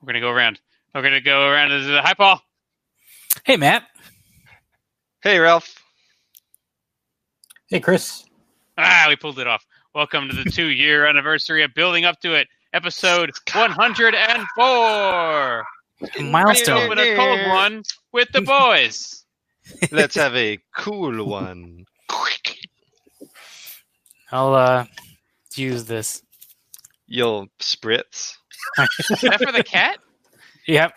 We're gonna go around. We're gonna go around. Is it hi, Paul? Hey, Matt. Hey, Ralph. Hey, Chris. Ah, we pulled it off. Welcome to the two-year anniversary of building up to it, episode 104. Milestone. With a cold one with the boys. Let's have a cool one. I'll uh use this. You'll spritz. Is that for the cat? Yep.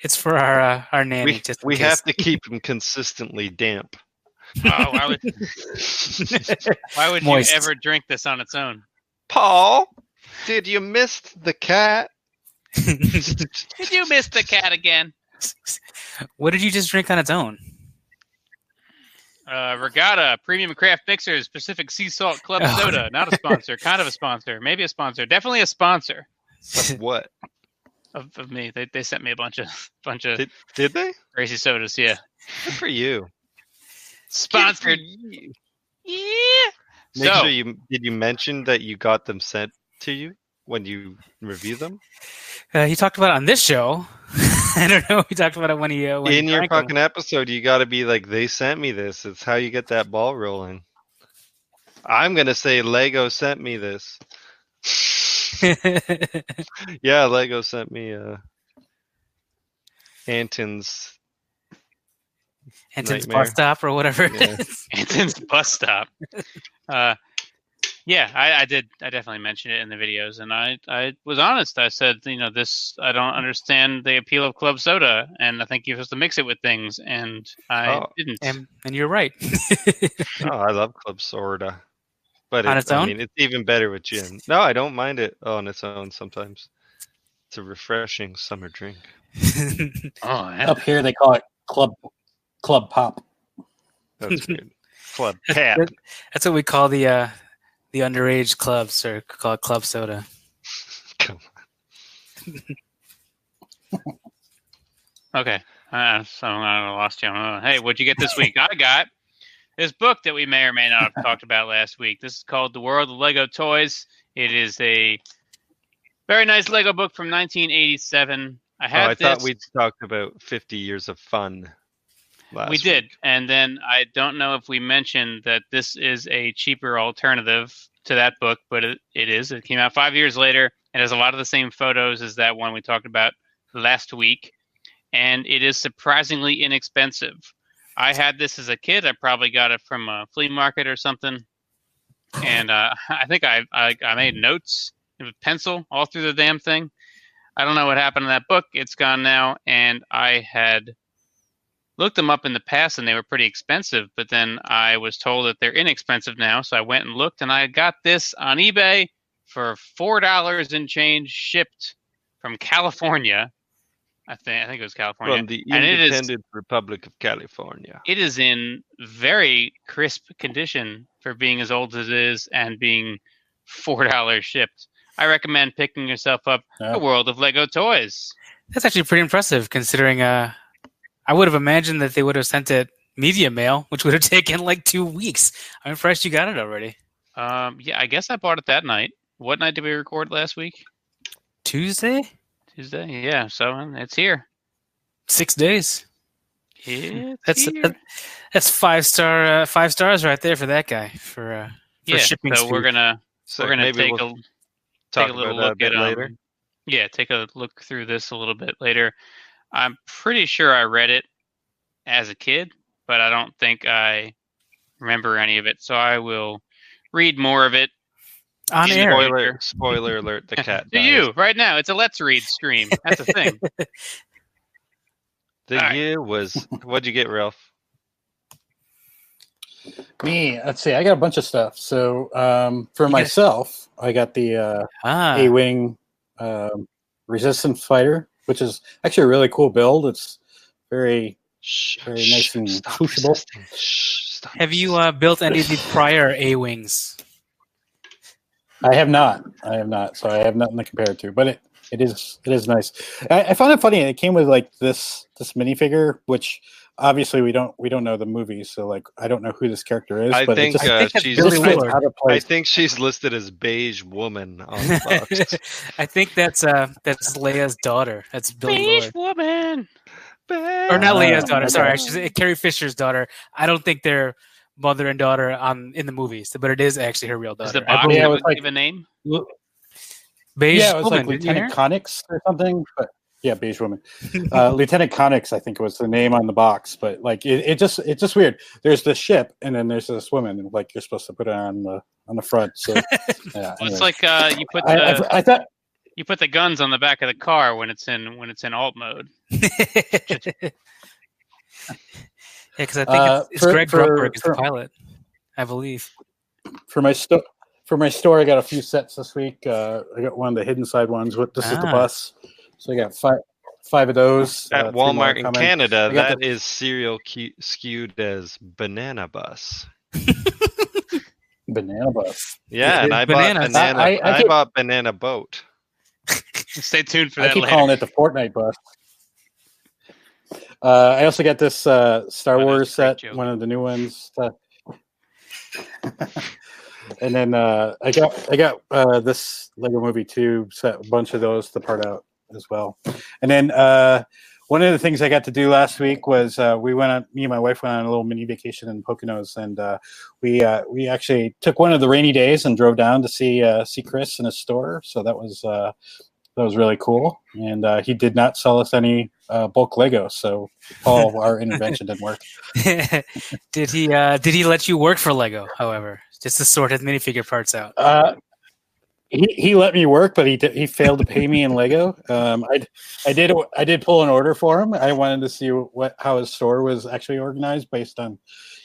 It's for our uh, our nanny. We, just we have to keep them consistently damp. Oh, why would, why would you ever drink this on its own? Paul, did you miss the cat? Did you miss the cat again? what did you just drink on its own? Uh, Regatta Premium Craft Mixers Pacific Sea Salt Club Oh. Soda. Not a sponsor, kind of a sponsor, maybe a sponsor, definitely a sponsor Of what? of, of me. They, they sent me a bunch of bunch of Did, did they? crazy sodas. Yeah, Good for you. sponsored. For you. Yeah. Make so sure you did you mention that you got them sent to you when you review them Uh, he talked about it on this show. I don't know. We talked about it when he uh, when he in your drank 'em. fucking episode. You got to be like, they sent me this. It's how you get that ball rolling. I'm gonna say Lego sent me this. Yeah, Lego sent me uh Anton's Hinton's Nightmare. bus stop or whatever. it Yeah. Anton's bus stop. Uh, yeah, I, I did. I definitely mentioned it in the videos, and I, I was honest. I said, you know, this I don't understand the appeal of club soda, and I think you're supposed to mix it with things, and I Oh. didn't. and, and you're right. Oh, I love Club Soda. But On it- its I own? mean, it's even better with gin. No, I don't mind it on its own sometimes. It's a refreshing summer drink. oh, yeah. Up here, they call it Club Club Pop. That's good. Club Cap. That's what we call the uh, the underage clubs, or call it club soda. Come Okay. Uh, so I lost you. Uh, hey, what'd you get this week? I got this book that we may or may not have talked about last week. This is called The World of Lego Toys. It is a very nice Lego book from 1987. I Oh, I this. thought we'd talked about 50 years of fun. We week. did, and then I don't know if we mentioned that this is a cheaper alternative to that book, but it, it is. It came out five years later. It has a lot of the same photos as that one we talked about last week, and it is surprisingly inexpensive. I had this as a kid. I probably got it from a flea market or something, and uh, I think I, I I made notes with pencil all through the damn thing. I don't know what happened to that book. It's gone now, and I had looked them up in the past and they were pretty expensive, but then I was told that they're inexpensive now, so I went and looked and I got this on eBay for four dollars and change shipped from California. I think I think it was California. From the And it is- Independent Republic of California. It is in very crisp condition for being as old as it is and being four dollars shipped. I recommend picking yourself up Yeah. a world of Lego toys. That's actually pretty impressive, considering. Uh, I would have imagined that they would have sent it media mail, which would have taken like two weeks. I'm impressed you got it already. Um, yeah, I guess I bought it that night. What night did we record last week? Tuesday, Tuesday. Yeah, so um, it's here. six days. It's That's here. that, that's five star uh, five stars right there for that guy for uh, for yeah. shipping. so we're gonna So we're gonna maybe take we'll a talk take a little about a look at later. Um, yeah, take a look through this a little bit later. I'm pretty sure I read it as a kid, but I don't think I remember any of it. So I will read more of it on in air. the Spoiler, spoiler alert, the cat to dies. you right now. It's a let's read stream. That's a thing. The All right. year was, what'd you get, Ralph? Me, let's see. I got a bunch of stuff. So um, for myself, I got the uh, Ah, A-wing um, resistant fighter, which is actually a really cool build. It's very Shh, Very shh, nice and pushable. Shh, have you uh, built any of the prior A wings? I have not. I have not. So I have nothing to compare it to. But it, it is it is nice. I, I found it funny. It came with like this this minifigure, which obviously we don't we don't know the movie, so like I don't know who this character is. I but think, it just, I uh, think she's it Billy just fits Lord. out of I think she's listed as beige woman on the box. I think that's uh that's Leia's daughter. That's Billy Beige Lord. woman. Or not Leia's daughter. Sorry, I should say Carrie Fisher's daughter. I don't think they're mother and daughter on in the movies, but it is actually her real Does daughter. the box believe Yeah, it have was a- like- give a name? Beige yeah, it was woman. like did you hear? Lieutenant Connix or something. But yeah, beige woman. Uh, Lieutenant Connix, I think was the name on the box. But like it, it just it's just weird. There's the ship, and then there's this woman. and, Like you're supposed to put it on the on the front. So yeah, Well, anyway. it's like uh, you put the I, I thought you put the guns on the back of the car when it's in when it's in alt mode. yeah, because I think Uh, it's, it's for- Greg for- Grunberg is the pilot, I believe. for my store for my store, I got a few sets this week. Uh, I got one of the hidden side ones. With this is the Ah. bus, so I got five five of those At uh, Walmart in. Canada, I got that is cereal ke- skewed as banana bus. Banana bus. Yeah, and I bananas. bought banana. I- I, I- I keep- bought banana boat. Stay tuned for that. I keep later. calling it the Fortnite bus. Uh, I also got this uh, Star Oh, Wars set, joke. one of the new ones. uh, and then uh, I got I got uh, this Lego Movie Two set, a bunch of those to part out as well. And then uh, one of the things I got to do last week was uh, we went on. Me and my wife went on a little mini vacation in Poconos, and uh, we uh, we actually took one of the rainy days and drove down to see uh, see Chris in his store. So that was uh, that was really cool. And uh, he did not sell us any uh, bulk Lego, so all our intervention didn't work. did he uh, did he let you work for Lego? However, just to sort his minifigure parts out. Uh, he, he let me work, but he did, he failed to pay me in Lego. Um, I I did I did pull an order for him. I wanted to see what how his store was actually organized based on,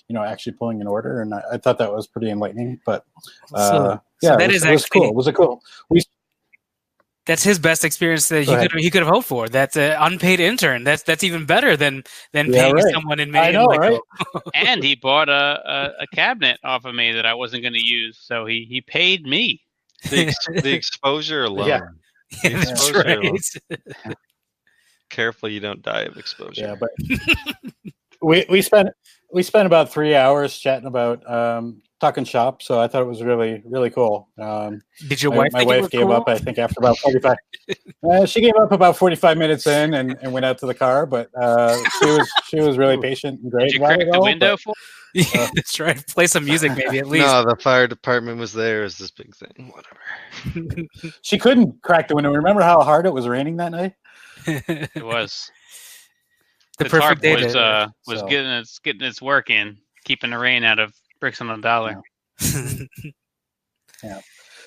you know, actually pulling an order, and I, I thought that was pretty enlightening. But uh, so, yeah, so it was, is it was actually cool. It was a cool. We that's his best experience that he could he could have hoped for. That's an unpaid intern. That's that's even better than than Yeah, paying right. someone in I know, Lego. right? and he bought a, a, a cabinet off of me that I wasn't going to use, so he he paid me. The, ex- the exposure alone. Yeah. Yeah, that's Exposure right. Careful, you don't die of exposure. Yeah, but we we spent we spent about three hours chatting about um, talking shop. So I thought it was really really cool. Um, Did your my wife? my think wife gave cool? up. I think after about forty five. uh, she gave up about forty five minutes in and, and went out to the car. But uh, she was she was really patient and great. Did you about crack it the window but- for? Yeah, that's right. Play some music, maybe at least. No, the fire department was there. Is this big thing? Whatever. She couldn't crack the window. Remember how hard it was raining that night? It was the the, tarp perfect day was uh was so. getting its getting its work in, keeping the rain out of bricks on a dollar. Yeah.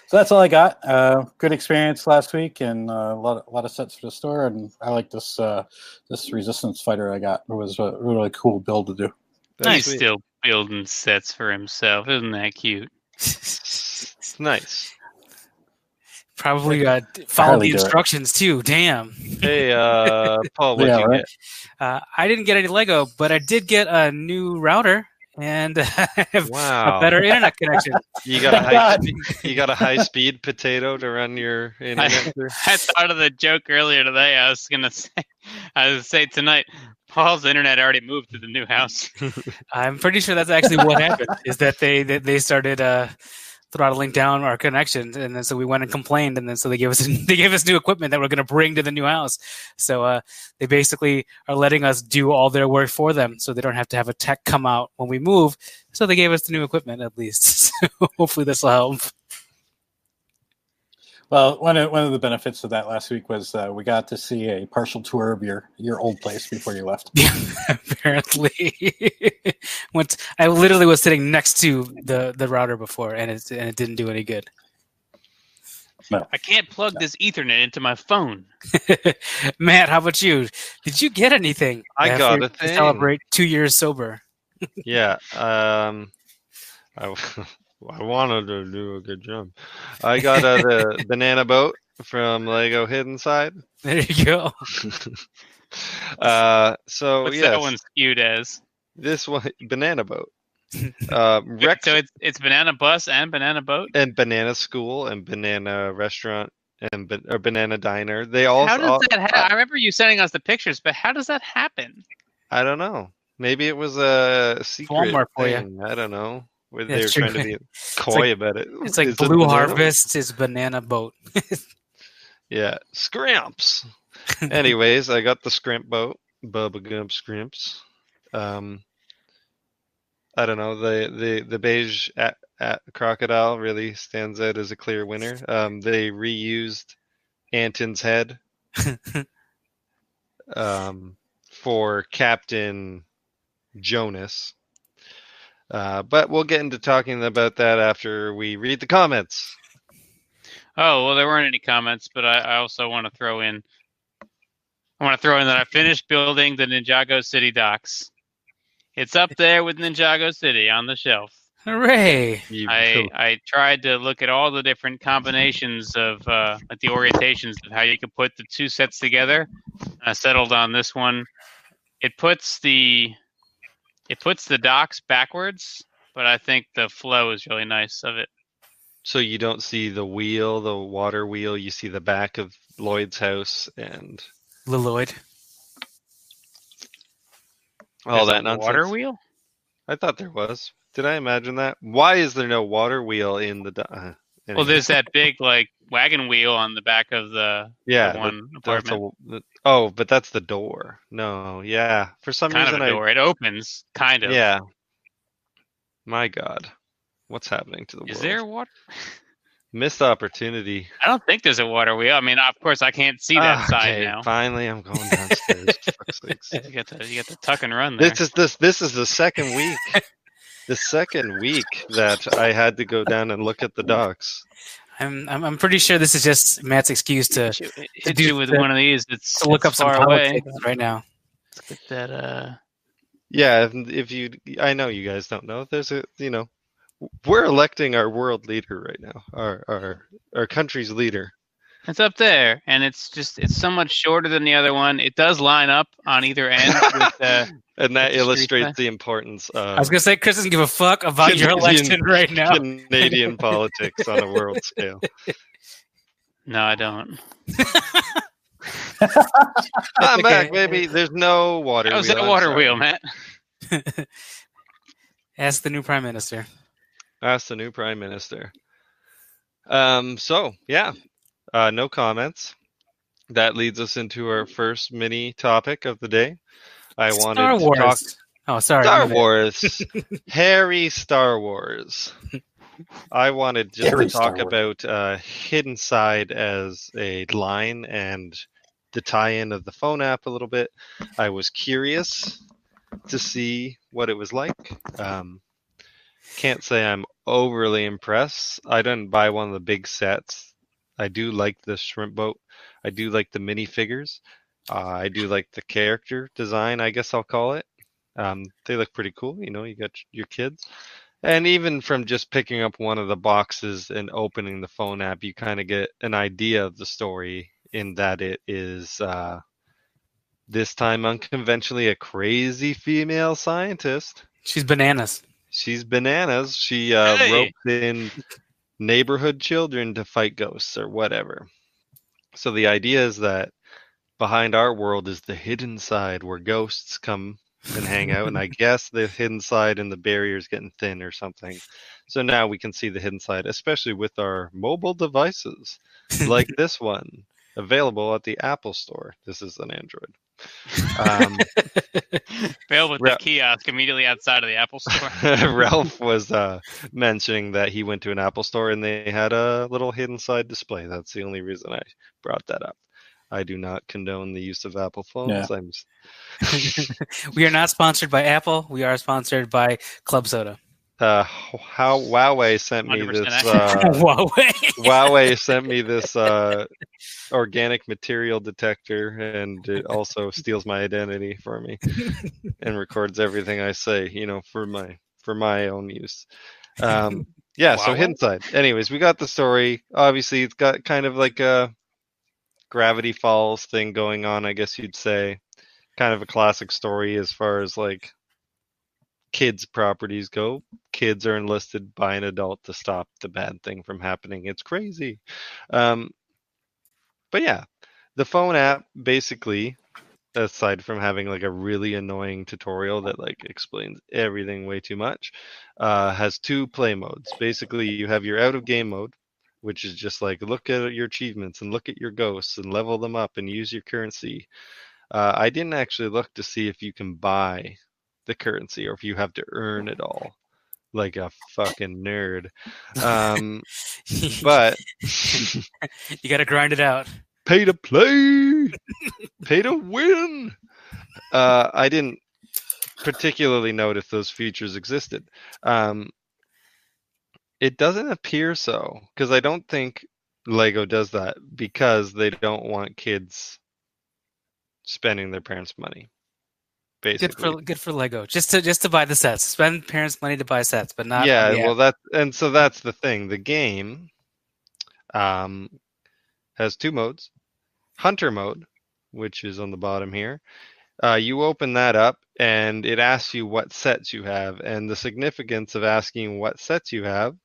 So that's all I got. Uh, good experience last week, and uh, a lot of, a lot of sets for the store. And I like this uh, this resistance fighter I got. It was a really cool build to do. That's He's still building sets for himself. Isn't that cute? It's nice. Probably uh, follow the do it. instructions too. Damn. Hey, uh, Paul, what'd Yeah, you right. get? Uh, I didn't get any Lego, but I did get a new router and I have Wow. a better internet connection. You got a high, God. you got a high speed potato to run your internet through? I thought of the joke earlier today. I was gonna say, I was say tonight. Paul's internet already moved to the new house. I'm pretty sure that's actually what happened. Is that they that they started uh, throttling down our connection, and then so we went and complained, and then so they gave us they gave us new equipment that we're going to bring to the new house. So uh, they basically are letting us do all their work for them, so they don't have to have a tech come out when we move. So they gave us the new equipment at least. So hopefully this will help. Well, one of one of the benefits of that last week was uh, we got to see a partial tour of your your old place before you left. Yeah, apparently. Once I literally was sitting next to the the router before, and it and it didn't do any good. I can't plug this Ethernet into my phone. Matt, how about you? Did you get anything? I after got a you thing. Celebrate two years sober. Yeah. Um, I, I wanted to do a good job. I got uh, the banana boat from Lego Hidden Side. There you go. Uh, so What's yes, that one skewed as? this one banana boat. Uh, Rex So it's it's banana bus and banana boat. and banana school and banana restaurant and ba- or banana diner. They all. How does all- that? Ha- I remember you sending us the pictures, but how does that happen? I don't know. Maybe it was a secret Walmart for ya. thing. I don't know. Where they're trying to be coy about it. It's like Is Blue? Harvest is banana boat. Yeah, scrimps. Anyways, I got the scrimp boat, Bubba Gump scrimps. Um, I don't know the the the beige at, at crocodile really stands out as a clear winner. Um, they reused Anton's head um, for Captain Jonas. Uh, but we'll get into talking about that after we read the comments. Oh well, there weren't any comments, but I, I also want to throw in. I want to throw in that I finished building the Ninjago City docks. It's up there with Ninjago City on the shelf. Hooray! I I tried to look at all the different combinations of uh, like the orientations of how you could put the two sets together. I settled on this one. It puts the it puts the docks backwards, but I think the flow is really nice of it. So you don't see the wheel, the water wheel. You see the back of Lloyd's house and Lloyd. all There's that nonsense. water wheel. I thought there was. Did I imagine that? Why is there no water wheel in the? do- Uh, Well, there's that big like wagon wheel on the back of the, yeah. the one that's apartment. a- the- oh, but that's the door. No, yeah. For some kind of reason, a door. It opens, kind of. yeah. My God, what's happening to the water? Is world? there a water? missed opportunity? I don't think there's a water wheel. I mean, of course, I can't see that Ah, side okay, now. Finally, I'm going downstairs. for fuck's sakes. You got the you got the tuck and run there. This is this this is the second week. the second week that I had to go down and look at the docks. I'm, I'm I'm pretty sure this is just Matt's excuse to, hit you, hit do you with the- one of these. It's to look up it's some far away. right now. Let's get that. Uh, Yeah, if, if you, I know you guys don't know. There's a, you know, we're electing our world leader right now, our our our country's leader. It's up there, and it's just it's so much shorter than the other one. It does line up on either end with uh, And that Street illustrates Fighter. the importance of... I was gonna say Chris doesn't give a fuck about your election right now. Canadian politics on a world scale. no, I don't. I'm back, Okay. baby. There's no water. That was wheel, that water sorry. wheel, Matt. Ask the new prime minister. Ask the new prime minister. Um. So yeah, uh, no comments. That leads us into our first mini topic of the day. I wanted to Wars. talk Oh, sorry. Star. Wars, Harry Star Wars. I wanted just Harry to talk about uh, Hidden Side as a line and the tie-in of the phone app a little bit. I was curious to see what it was like. Um, can't say I'm overly impressed. I didn't buy one of the big sets. I do like the shrimp boat. I do like the minifigures. Uh, I do like the character design. I guess I'll call it. Um, they look pretty cool. You know, you got your kids. And even from just picking up one of the boxes and opening the phone app, you kind of get an idea of the story in that it is uh, this time unconventionally a crazy female scientist. She's bananas. She's bananas. She uh, Hey. roped in neighborhood children to fight ghosts or whatever. So the idea is that behind our world is the hidden side where ghosts come and hang out. and I guess the hidden side and the barrier is getting thin or something. So now we can see the hidden side, especially with our mobile devices like this one, available at the Apple Store. This is an Android. Um, Failed with Ra- the kiosk immediately outside of the Apple Store. Ralph was uh, mentioning that he went to an Apple store and they had a little hidden side display. That's the only reason I brought that up. I do not condone the use of Apple phones. Yeah. I'm s- we are not sponsored by Apple. We are sponsored by Club Soda. Uh, how Huawei sent me this. Uh, Huawei. Huawei sent me this uh, organic material detector, and it also steals my identity for me and records everything I say. You know, for my for my own use. Um, yeah. So hidden side. Anyways, we got the story. Obviously, it's got kind of like a Gravity Falls thing going on. I guess you'd say, kind of a classic story as far as like kids properties go kids are enlisted by an adult to stop the bad thing from happening it's crazy um but yeah the phone app basically aside from having like a really annoying tutorial that like explains everything way too much, uh, has two play modes. Basically, you have your out of game mode, which is just like look at your achievements and look at your ghosts and level them up and use your currency. Uh, I didn't actually look to see if you can buy the currency or if you have to earn it all like a fucking nerd. Um, but you got to grind it out. pay to play, pay to win. Uh, I didn't particularly notice those features existed. Um, it doesn't appear so because I don't think Lego does that because they don't want kids spending their parents' money. Good for good for Lego. Just to just to buy the sets. Spend parents' money to buy sets, but not. yeah, well, that and so that's the thing. The game um, has two modes: Hunter mode, which is on the bottom here. Uh, you open that up, and it asks you what sets you have. And the significance of asking what sets you have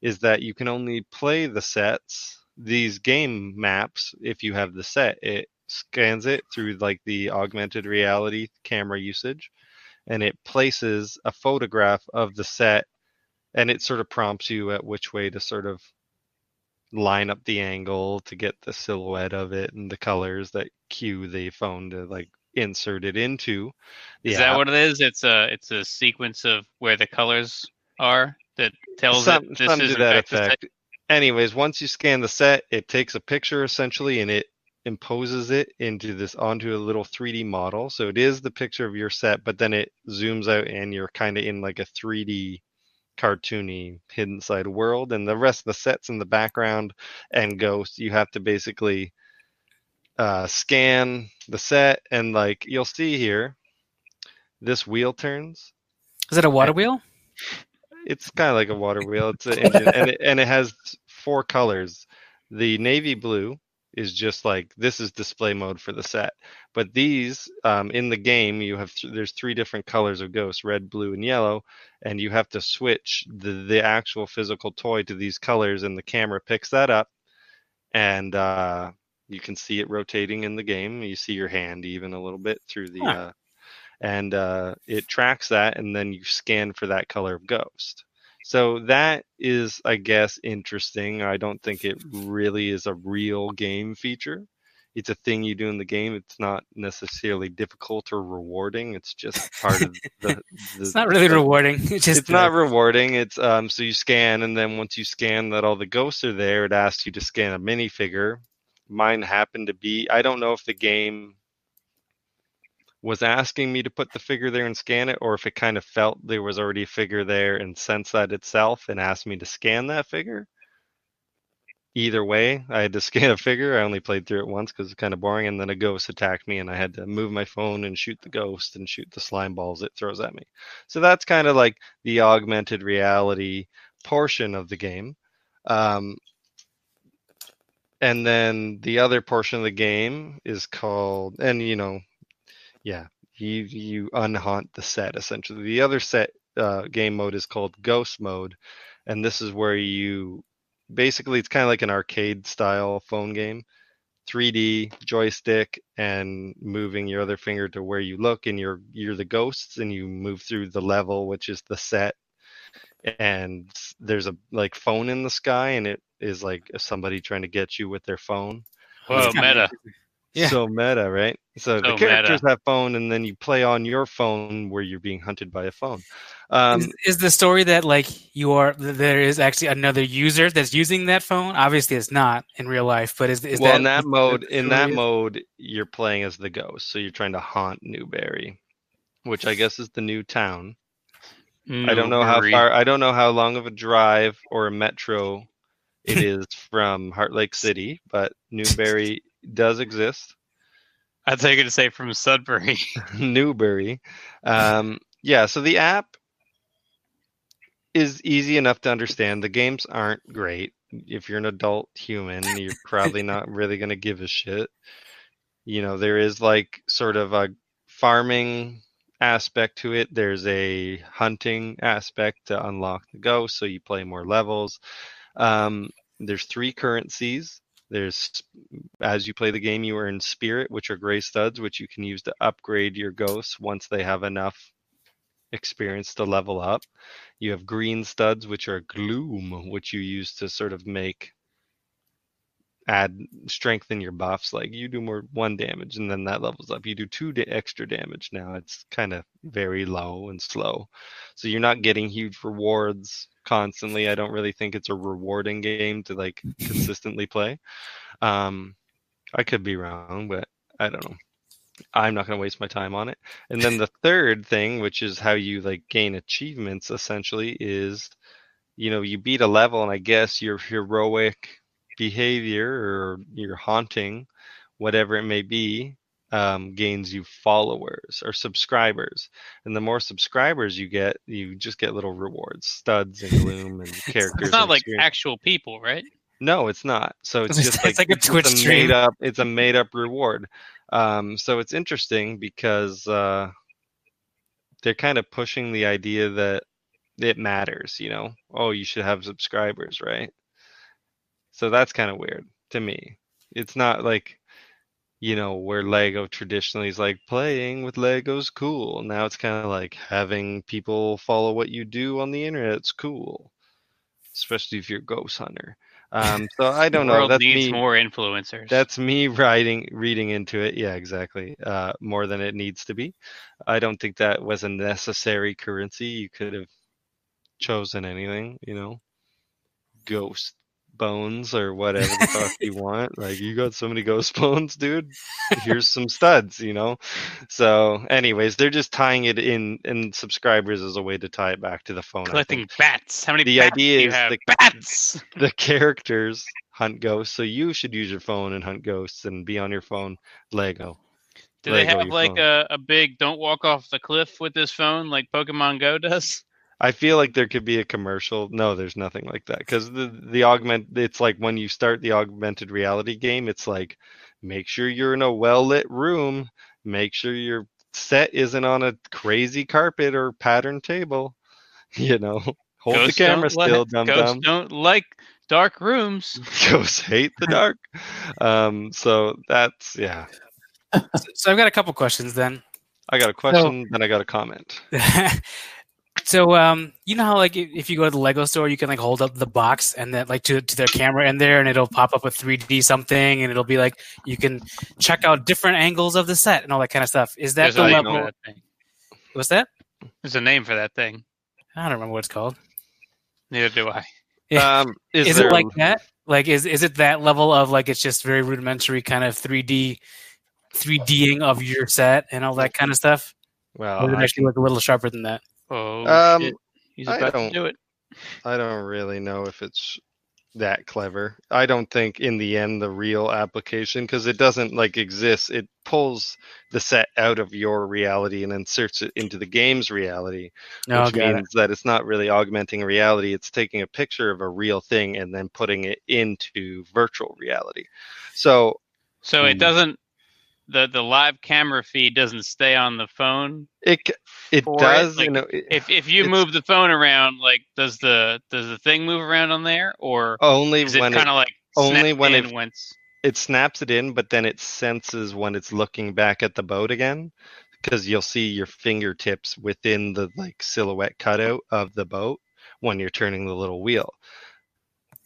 is that you can only play the sets, these game maps, if you have the set. It scans it through like the augmented reality camera usage and it places a photograph of the set and it sort of prompts you at which way to sort of line up the angle to get the silhouette of it and the colors that cue the phone to like insert it into Is that what it is? It's a it's a sequence of where the colors are that tells Some- it this is to that in fact the set. effect. Anyways, once you scan the set, it takes a picture essentially and it imposes it into this onto a little 3D model. So it is the picture of your set, but then it zooms out and you're kind of in like a 3D cartoony hidden side world and the rest of the sets in the background and ghosts you have to basically uh, scan the set and like you'll see here this wheel turns Is it a water wheel? it's kind of like a water wheel. It's an engine, and it, and it has four colors. The navy blue is just like this is display mode for the set. But these um, in the game, you have th- there's three different colors of ghosts: red, blue, and yellow. And you have to switch the the actual physical toy to these colors, and the camera picks that up, and uh, you can see it rotating in the game. You see your hand even a little bit through the. Huh. Uh, and uh, it tracks that, and then you scan for that color of ghost. So that is, I guess, interesting. I don't think it really is a real game feature. It's a thing you do in the game. It's not necessarily difficult or rewarding. It's just part of the. the It's not really the- rewarding. It's just it's not uh, rewarding. It's um so you scan and then once you scan that all the ghosts are there, it asks you to scan a minifigure. Mine happened to be I don't know if the game was asking me to put the figure there and scan it or if it kind of felt there was already a figure there and sensed that itself and asked me to scan that figure. Either way, I had to scan a figure. I only played through it once because it's kind of boring, and then a ghost attacked me, and I had to move my phone and shoot the ghost and shoot the slime balls it throws at me. So that's kind of like the augmented reality portion of the game. Um, and then the other portion of the game is called, and you know, yeah, you you unhaunt the set essentially. The other set uh, game mode is called Ghost Mode, and this is where you basically it's kind of like an arcade style phone game. 3D joystick and moving your other finger to where you look and you're you're the ghosts and you move through the level which is the set and there's a like phone in the sky and it is like somebody trying to get you with their phone Whoa, meta. Yeah. so meta right so, the characters meta. have phone and then you play on your phone where you're being hunted by a phone um is, is the story that like you are there is actually another user that's using that phone? Obviously, it's not in real life, but is is well that in that mode in that mode you're playing as the ghost so you're trying to haunt Newbury which i guess is the new town I don't know how far. I don't know how long of a drive or a metro it is from Heartlake City, but Newbury does exist. I thought you were going to say from Sudbury. Newbury. um, yeah. So the app is easy enough to understand. The games aren't great. If you're an adult human, you're probably not really going to give a shit. You know, there is like sort of a farming aspect to it. There's a hunting aspect to unlock the ghost, so you play more levels. Um, there's three currencies. There's as you play the game, you earn spirit, which are gray studs, which you can use to upgrade your ghosts once they have enough experience to level up. You have green studs, which are gloom, which you use to sort of make add strengthen your buffs. Like you do more one damage, and then that levels up. You do two da- extra damage. Now it's kind of very low and slow, so you're not getting huge rewards constantly. I don't really think it's a rewarding game to like consistently play. Um, I could be wrong, but I don't know. I'm not going to waste my time on it. And then the third thing, which is how you like gain achievements essentially is you know, you beat a level and I guess your heroic behavior or your haunting, whatever it may be, um, gains you followers or subscribers. And the more subscribers you get, you just get little rewards, studs and gloom and characters. It's not like experience. actual people, right? No, it's not. So it's It's just like like, a it's Twitch stream. made up. It's a made up reward. Um, so it's interesting because uh, they're kind of pushing the idea that it matters. You know, oh, you should have subscribers, right? So that's kind of weird to me. It's not like you know where Lego traditionally is like playing with Lego's cool. Now it's kind of like having people follow what you do on the internet. It's cool, especially if you're a ghost hunter. Um, so I don't know. world That's needs me. more influencers. That's me writing, reading into it. Yeah, exactly. Uh, more than it needs to be. I don't think that was a necessary currency. You could have chosen anything, you know, ghost bones or whatever the fuck you want. Like, you got so many ghost bones, dude. Here's some studs, you know. So, anyways, they're just tying it in in subscribers as a way to tie it back to the phone. I collecting think. bats. How many The bats idea do you is have? the- bats. the characters hunt ghosts, so you should use your phone and hunt ghosts and be on your phone. Lego. Do they have like phone. a, a big "Don't walk off the cliff with this phone" like Pokemon Go does? I feel like there could be a commercial. No, there's nothing like that because the the augment. It's like when you start the augmented reality game. It's like make sure you're in a well lit room. Make sure your set isn't on a crazy carpet or patterned table. You know, hold Ghosts the camera don't like- still, dum Ghosts dum. don't like dark rooms. Ghosts hate the dark. um, so that's yeah. So I've got a couple questions then. I got a question, then I got a comment. so um, you know how like if if you go to the Lego store, you can like hold up the box and then like to to their camera in there, and it'll pop up a 3D something, and it'll be like you can check out different angles of the set and all that kind of stuff. Is that There's the level? for that thing. What's that? There's a name for that thing. I don't remember what it's called. Neither do I. Yeah. Um, is, Is, there it like that? Like is is it that level of like it's just very rudimentary kind of 3D 3Ding of your set and all that kind of stuff? well, Or does it I, actually look a little sharper than that? Oh Um, shit! He's I about to don't- it. I don't really know if it's that clever. I don't think in the end the real application because it doesn't like exist. It pulls the set out of your reality and inserts it into the game's reality, No, which got it. means that it's not really augmenting reality. It's taking a picture of a real thing and then putting it into virtual reality. So So it Hmm. doesn't. The the live camera feed doesn't stay on the phone. it it does, like, you know, it- If if you move the phone around, like does the does the thing move around on there, or only is it when kind of like only when it- once? it snaps it in, but then it senses when it's looking back at the boat again, because you'll see your fingertips within the like silhouette cutout of the boat when you're turning the little wheel.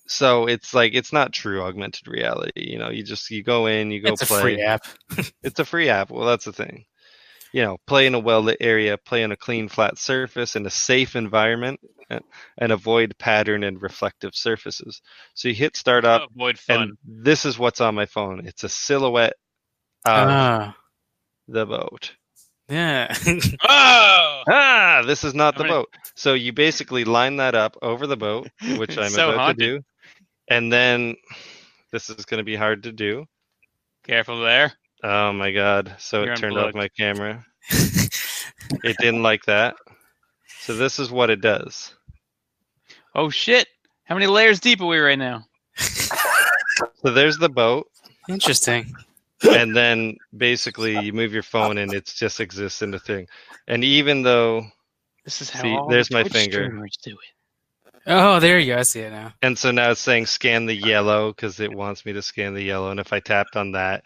So it's like it's not true augmented reality. You know, you just you go in, you go It's a play. free app. It's a free app. Well, that's the thing. You know, play in a well lit area, play on a clean, flat surface in a safe environment, and, and avoid pattern and reflective surfaces. So you hit start up, Avoid fun. and this is what's on my phone. It's a silhouette of Ah, the boat. yeah. oh, Ah, this is not the I'm gonna- boat. So you basically line that up over the boat, which I'm So about haunted. to do, and then this is going to be hard to do. careful there. Oh my god! So You're it turned off my camera. It didn't like that. So this is what it does. Oh shit! How many layers deep are we right now? So there's the boat, Interesting. and then basically you move your phone, and it just exists in the thing. And even though This is how See, all there's the my Twitch finger. do it. Oh, there you go. I see it now. And so now it's saying scan the yellow because it wants me to scan the yellow. And if I tapped on that,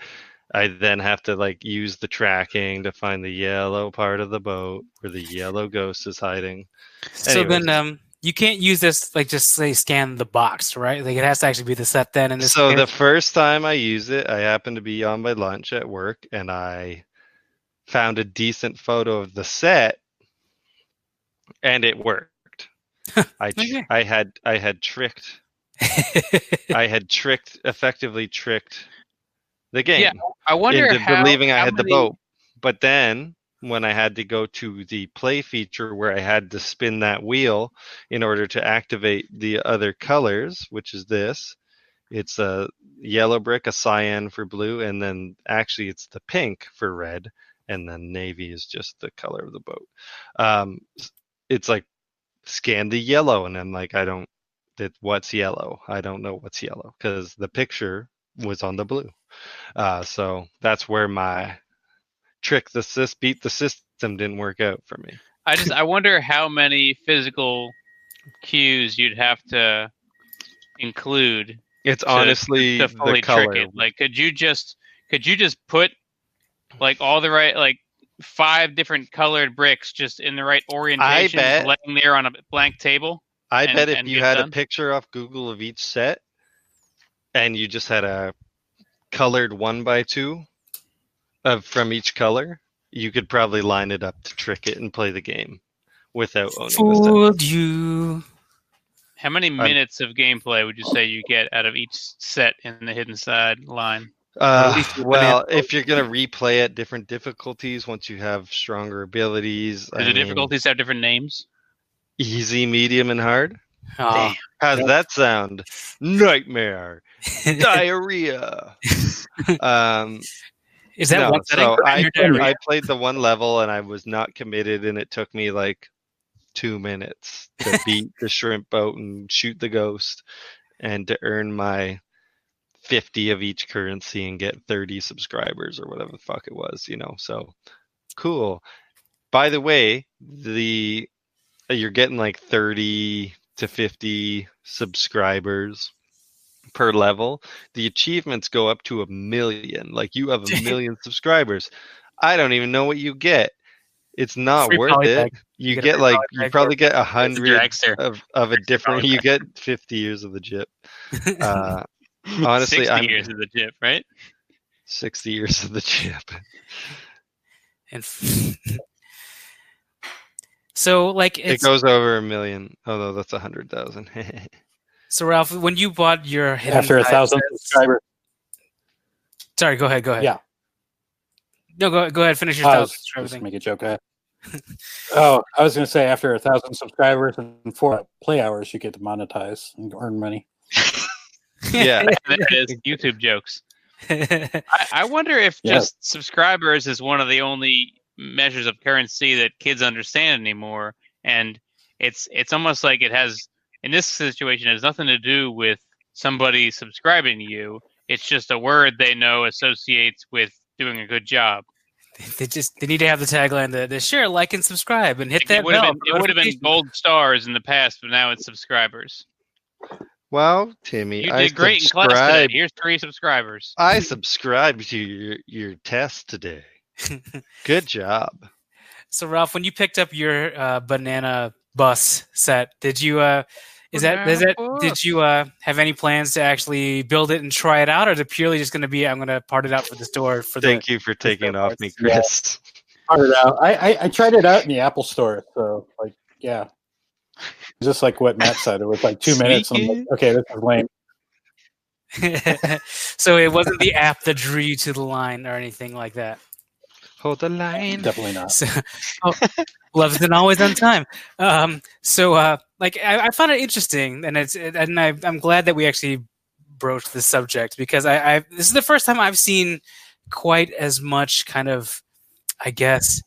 I then have to like use the tracking to find the yellow part of the boat where the yellow ghost is hiding. So Anyways. then, um, you can't use this like just say scan the box, right? Like it has to actually be the set then. And this So the first time I used it, I happened to be on my lunch at work and I found a decent photo of the set and it worked. I tr- Okay. I had I had tricked I had tricked effectively tricked the game Yeah, I wonder into how, believing I had the boat. But then when I had to go to the play feature where I had to spin that wheel in order to activate the other colors, which is this, it's a yellow brick, a cyan for blue, and then actually it's the pink for red, and then navy is just the color of the boat. Um, it's like scan the yellow, and I'm like, I don't. That what's yellow? I don't know what's yellow because the picture was on the blue. Uh, so that's where my trick the sys beat the system didn't work out for me. I just I wonder how many physical cues you'd have to include It's to- honestly to the fully color. trick it. Like, could you just could you just put like all the right like five different colored bricks just in the right orientation, bet. laying there on a blank table? I and- bet if you had done? a picture off Google of each set and you just had a colored one by two of from each color, you could probably line it up to trick it and play the game without owning the set. Fooled you. How many minutes of gameplay would you say you get out of each set in the hidden side line? Uh, well, if you're gonna replay at different difficulties, once you have stronger abilities, Do I the mean, difficulties have different names? easy, medium, and hard. Oh, How's Yep. that sound? Nightmare, diarrhea. um, is that no, one setting? so I. I played the one level and I was not committed, and it took me like two minutes to beat the shrimp boat and shoot the ghost, and to earn my fifty of each currency and get thirty subscribers or whatever the fuck it was, you know. So cool. By the way, the you're getting like thirty to fifty subscribers per level the achievements go up to a million. Like you have a million subscribers. I don't even know what you get. It's not Free worth it. bag. You get get like you probably get a a hundred of of a different. You get fifty years of the jip. Uh, honestly, 60 I'm years of the chip, right? sixty years of the chip. And so, like, It goes over a million. Oh no, that's a hundred thousand. so Ralph, when you bought your hidden After a thousand sets- subscribers. Sorry, go ahead. Go ahead. Yeah. No, go go ahead. Finish your I thousand was subscriber just make a joke. Oh, I was going to say after a thousand subscribers and four play hours, you get to monetize and earn money. Yeah, There it is. YouTube jokes. I, I wonder if Yeah. just subscribers is one of the only measures of currency that kids understand anymore, and it's it's almost like it has in this situation it has nothing to do with somebody subscribing to you. It's just a word they know associates with doing a good job. they just they need to have the tagline: the, the share, like, and subscribe, and hit It that would have bell. been it would have been gold stars in the past, but now it's subscribers. Well, Timmy, You I did great in class today. Here's three subscribers. I subscribed to your your test today. Good job. So, Ralph, when you picked up your uh, banana bus set, did you? Uh, is that is that? Banana Did you uh, have any plans to actually build it and try it out, or is it purely just going to be I'm going to part it out for the store for Thank the? you for taking it off me, Yeah. Chris. Tried it out. I, I I tried it out in the Apple Store. So like, yeah, just like what Matt said, it was like two minutes. And I'm like, okay, this is lame. so it wasn't the app that drew you to the line or anything like that. Hold the line. Definitely not. So, oh, love isn't always on time. Um, so, uh, like, I, I found it interesting, and it's and I, I'm glad that we actually broached the subject because I, I this is the first time I've seen quite as much kind of, I guess,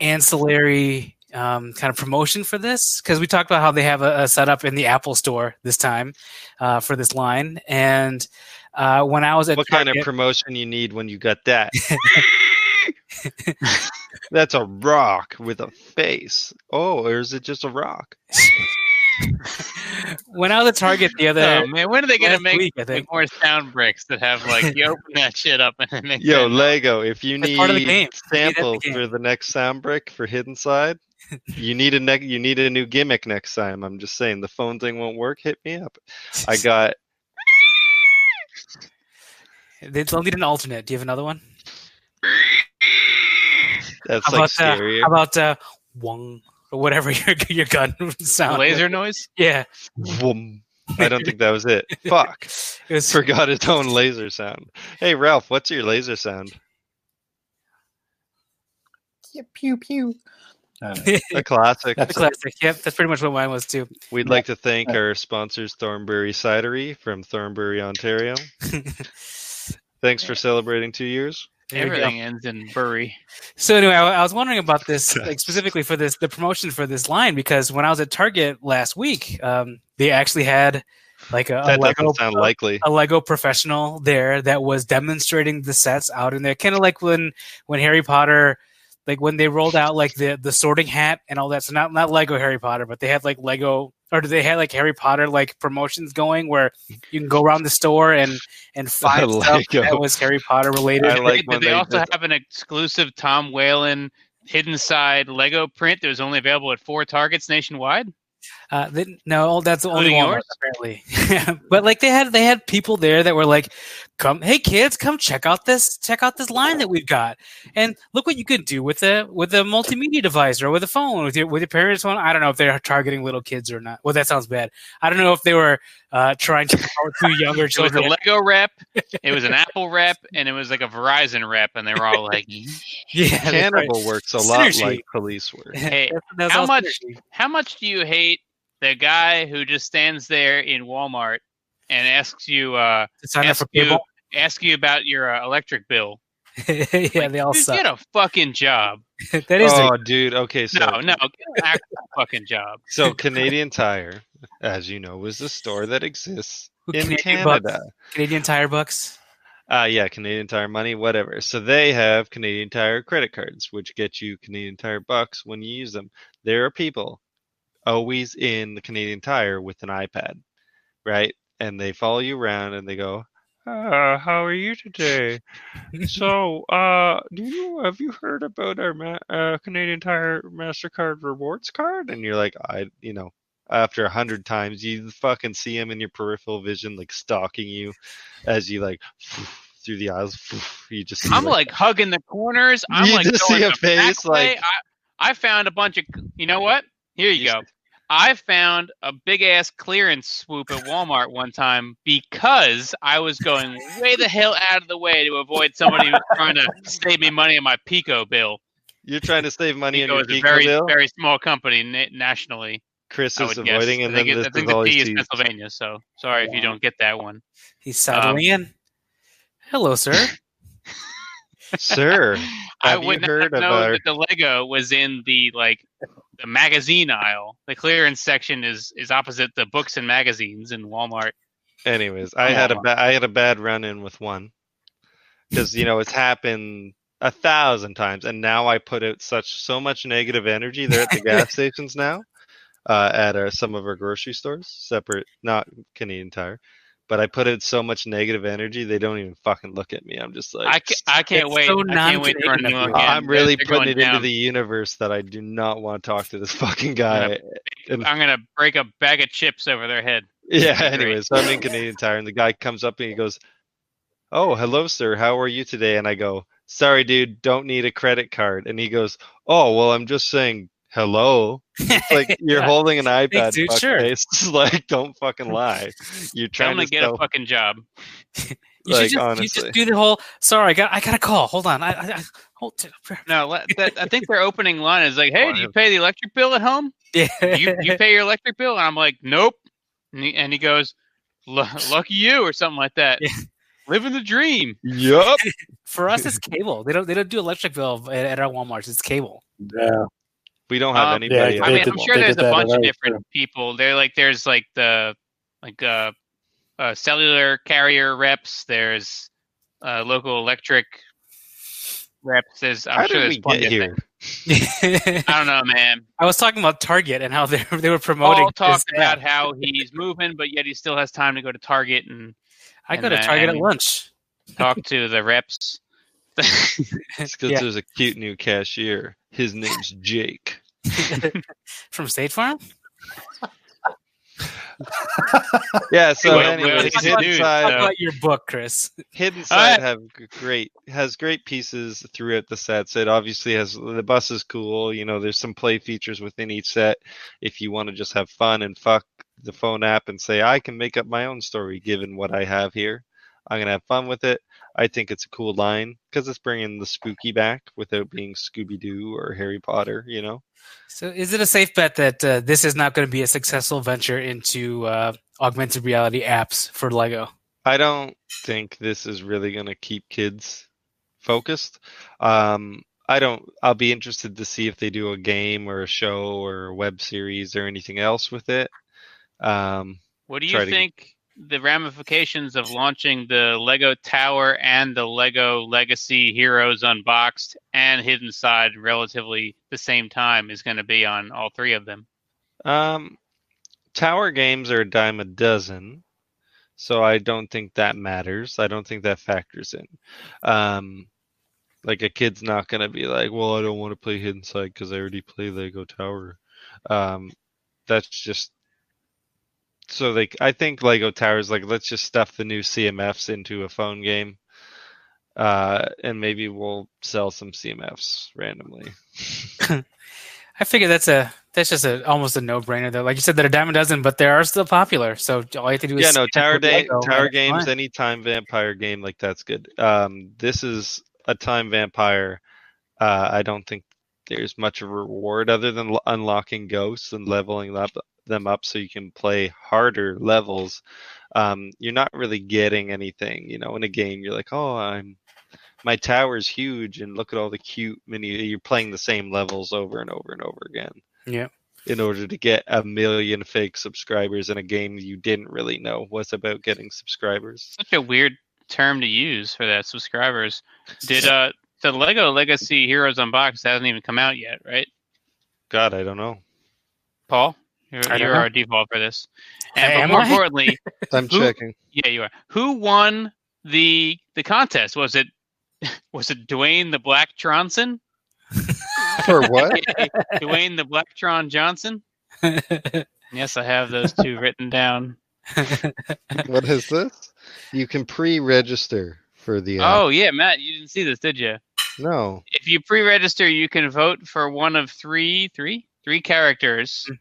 ancillary um, kind of promotion for this because we talked about how they have a, a setup in the Apple Store this time uh, for this line, and uh, when I was at What kind of promotion you need when you got that? That's a rock with a face. Oh, or is it just a rock? when I was at Target the other Oh man, when are they gonna make, week, make more sound bricks that have like you open that shit up and it Yo, Lego, if you That's need part of the game. You need that in the samples game. for the next sound brick for Hidden Side, you need a ne- you need a new gimmick next time. I'm just saying the phone thing won't work. Hit me up. I got They still need an alternate. Do you have another one? that's How like about uh, how about uh, wong or whatever your your gun sound? laser noise. Yeah, Vroom. I don't think that was it. Fuck. it was. Forgot its own laser sound. Hey Ralph, what's your laser sound? Yeah, pew pew. Uh, I don't know. A classic. The That's classic. Yep, that's pretty much what mine was too. We'd like to thank our sponsors, Thornbury Cidery from Thornbury, Ontario. Thanks for celebrating two years. There. Everything ends in bury. So anyway, I, I was wondering about this, like specifically for this, the promotion for this line, because when I was at Target last week, um, they actually had like a, a Lego sound likely. a Lego professional there that was demonstrating the sets out in there, kind of like when when Harry Potter, like when they rolled out like the the Sorting Hat and all that. So not not Lego Harry Potter, but they had like Lego or do they had like Harry Potter like promotions going where you can go around the store and and find stuff Lego. that was Harry Potter related. I like Did they, they also did- have an exclusive Tom Whalen hidden side Lego print that was only available at four Targets nationwide? Uh, they, no, that's the only one apparently. but like they had they had people there that were like, "Come, hey kids, come check out this check out this line that we've got, and look what you can do with a with a multimedia device or with a phone with your with your parents' phone." I don't know if they're targeting little kids or not. Well, that sounds bad. I don't know if they were uh, trying to promote to younger children. It was a. Lego rep, it was an Apple rep, and it was like a Verizon rep, and they were all like, yeah, that's right. Cannibal works a lot like police work. "Hey, That's- that's how much- synergy. how much do you hate the guy who just stands there in Walmart and asks you uh, to sign up ask for you cable? ask you about your uh, electric bill? yeah, they all Dude, suck. Get a fucking job. that is Oh, dude. Okay, so No, no, get an actual fucking job. so Canadian Tire, as you know, is a store that exists in Canadian bucks, Canada. Canadian Tire bucks. Uh, yeah, Canadian Tire money, whatever. So they have Canadian Tire credit cards, which get you Canadian Tire bucks when you use them. There are people always in the Canadian Tire with an iPad, right? And they follow you around and they go, uh, "How are you today? so, uh, do you have you heard about our ma- uh, Canadian Tire Mastercard Rewards card?" And you're like, "I, you know." After a hundred times, you fucking see him in your peripheral vision, like stalking you, as you like through the aisles. You just I'm like hugging the corners. I'm You like just going see a back face, like- I, I found a bunch of. You know what? Here you You go. I found a big ass clearance swoop at Walmart one time because I was going way the hell out of the way to avoid somebody who was trying to save me money on my PECO bill. You're trying to save money on PECO your is a very bill. very small company na- nationally. Chris I is would guess. avoiding, I and think, then it- this I think is the P is sees. Pennsylvania. So sorry if you don't get that one. He's um, sidling in. Hello, sir. Sir, I have you would heard not of know our- that the Lego was in the like the magazine aisle. The clearance section is is opposite the books and magazines in Walmart. Anyways, I Come had a ba- I had a bad run in with one because you know it's happened a thousand times, and now I put out such so much negative energy. They're at the gas stations now, uh, at our, some of our grocery stores, separate, not Canadian Tire. But I put in so much negative energy, they don't even fucking look at me. I'm just like, I, ca- I can't wait. so I can't wait for a new non-Canadian one of you. again. I'm really They're- they're putting it going into the universe that I do not want to talk to this fucking guy. And I'm gonna break a bag of chips over their head. Yeah, Great. anyways, so I'm in Canadian Tire, and the guy comes up and he goes, Oh, hello, sir. How are you today? And I go, Sorry, dude, don't need a credit card. And he goes, Oh, well, I'm just saying hello. It's like you're Yeah. holding an iPad. dude, sure. face. like, don't fucking lie. You're trying them to to get sell. a fucking job. You Like, should just, you just do the whole. Sorry, I got I got a call. Hold on. I, I, I hold. No, that, I think their opening line is like, "Hey, do you pay the electric bill at home? Yeah. You you pay your electric bill?" And I'm like, "Nope." And he, and he goes, "Lu- "Lucky you," or something like that. Yeah. Living the dream. Yup. For us, it's cable. They don't they don't do electric bill at, at our WalMarts. It's cable. Yeah. We don't have Um, anybody. yeah, I mean, did, I'm sure there's a bunch of ours, different people. They're like, there's like the like uh, uh cellular carrier reps. There's uh, local electric reps. There's, I'm How sure did there's we plenty get here? I don't know, man. I was talking about Target and how they they were promoting. Paul talked this about how he's moving, but yet he still has time to go to Target and I go and, to uh, Target at lunch. talk to the reps. It's because Yeah. there's a cute new cashier. His name's Jake. From State Farm. Yeah. So, Well, anyways, well, Talk Hidden about, Dude, Side, about your book, Chris. Hidden Side right. have great has great pieces throughout the sets. It obviously has the bus is cool. You know, there's some play features within each set. If you want to just have fun and fuck the phone app and say I can make up my own story given what I have here, I'm gonna have fun with it. I think it's a cool line because it's bringing the spooky back without being Scooby Doo or Harry Potter. You know. So, is it a safe bet that uh, this is not going to be a successful venture into uh, augmented reality apps for Lego? I don't think this is really going to keep kids focused. Um, I don't. I'll be interested to see if they do a game or a show or a web series or anything else with it. Um, What do Try you to- think the ramifications of launching the Lego Tower and the Lego Legacy Heroes Unboxed and Hidden Side relatively the same time is going to be on all three of them? um, tower games are a dime a dozen, so I don't think that matters. I don't think that factors in. Um, like a kid's not going to be like, well, I don't want to play Hidden Side because I already play Lego Tower. Um, that's just so like I think Lego Towers like, let's just stuff the new CMFs into a phone game, uh, and maybe we'll sell some CMFs randomly. I figure that's a that's just a almost a no brainer though. Like you said, they're a dime a dozen, but they are still popular. So all you have to do is yeah, no, Tower day, Lego, Tower games, any time vampire game like that's good. Um, this is a time vampire. Uh, I don't think there's much of a reward other than l- unlocking ghosts and leveling up them up so you can play harder levels. Um, you're not really getting anything, you know, in a game. You're like, oh, I'm my tower's huge, and look at all the cute mini. You're playing the same levels over and over and over again Yeah. in order to get a million fake subscribers in a game you didn't really know was about getting subscribers. Such a weird term to use for that. Subscribers. Did uh the Lego Legacy Heroes Unboxed hasn't even come out yet, right? God, I don't know. Paul, you're, you're our default for this. And Am but more I? importantly, I'm Who- checking. Yeah, you are. Who won the the contest? Was it was it Dwayne the Black Tronson? For what? Dwayne the Blacktron Johnson? Yes, I have those two written down. what is this? You can pre-register for the. Uh, oh yeah, Matt, you didn't see this, did you? no. If you pre-register, you can vote for one of three, three, three characters hmm.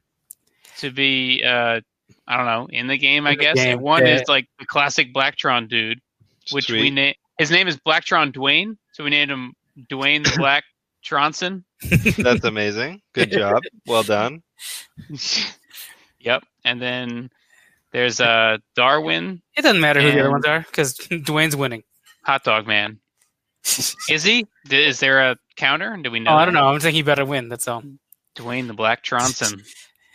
To be, uh, I don't know, in the game. I the guess. game, one yeah. is like the classic Blacktron dude, which we name. His name is Blacktron Dwayne, so we named him Dwayne the Black Tronson. That's amazing. Good job. Well done. yep. And then there's uh Darwin, it doesn't matter who the other ones are because Dwayne's winning. Hot Dog Man. Is he? Is there a counter? And do we know? Oh, I don't know. I'm thinking he better win. That's all. Dwayne the Black Tronson.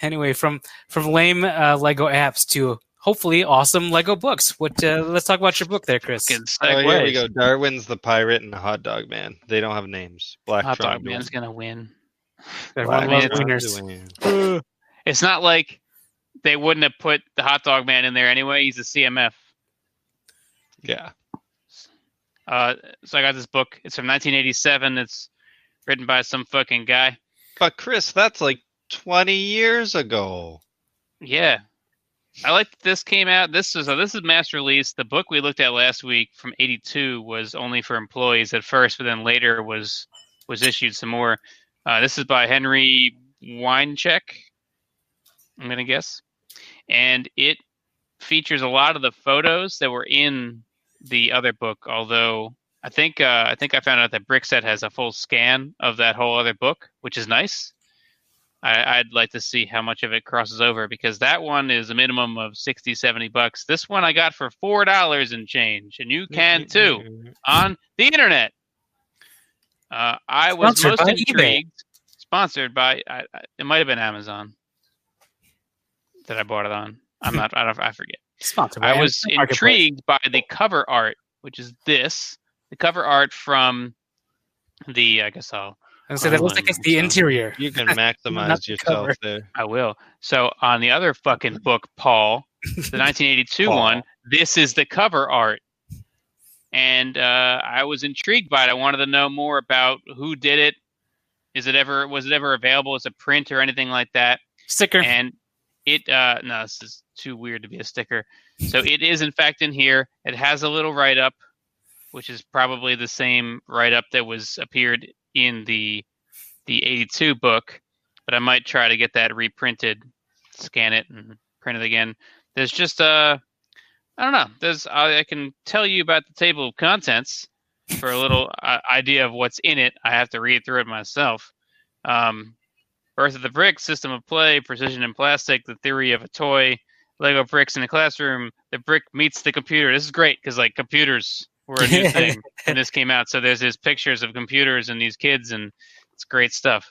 Anyway, from from lame uh, Lego apps to hopefully awesome Lego books. What? Uh, let's talk about your book there, Chris. Oh, here we go. Darwin's the pirate and the hot dog man. They don't have names. Black Hot Tron Dog Dwayne. Man's gonna win. Everyone loves Man. wieners. Dwayne. It's not like they wouldn't have put the Hot Dog Man in there anyway. He's a CMF. Yeah. Uh, so I got this book. It's from 1987. It's written by some fucking guy. But Chris, that's like 20 years ago. Yeah, I like that this came out. This is this is mass release. The book we looked at last week from '82 was only for employees at first, but then later was was issued some more. Uh, this is by Henry Wiencek. I'm gonna guess, and it features a lot of the photos that were in the other book. Although I think uh, I think I found out that Brickset has a full scan of that whole other book, which is nice. I, I'd like to see how much of it crosses over because that one is a minimum of 60, 70 bucks. This one I got for four dollars and change, and you can too on the internet. Uh, I was Sponsored most by eBay. intrigued. Sponsored by I, I, it might have been Amazon that I bought it on. I'm not. I, don't, I forget. Sponsored by I was Amazon intrigued by the cover art, which is this. The cover art from the I guess I'll I was that looks like it's the interior. You can maximize yourself cover. there. I will. So on the other fucking book, Paul, the 1982 Paul. one, this is the cover art, and uh, I was intrigued by it. I wanted to know more about who did it. Is it ever was it ever available as a print or anything like that? Sticker. And it uh, no, this is too weird to be a sticker. So it is in fact in here. It has a little write up, which is probably the same write up that was appeared in the the 82 book, but I might try to get that reprinted, scan it and print it again. There's just uh I don't know. There's I, I can tell you about the table of contents for a little uh, idea of what's in it. I have to read through it myself. Um, Birth of the Brick, System of Play, Precision in Plastic, The Theory of a Toy, Lego Bricks in the Classroom, The Brick Meets the Computer. This is great because like computers were a new thing when this came out. So there's these pictures of computers and these kids, and it's great stuff.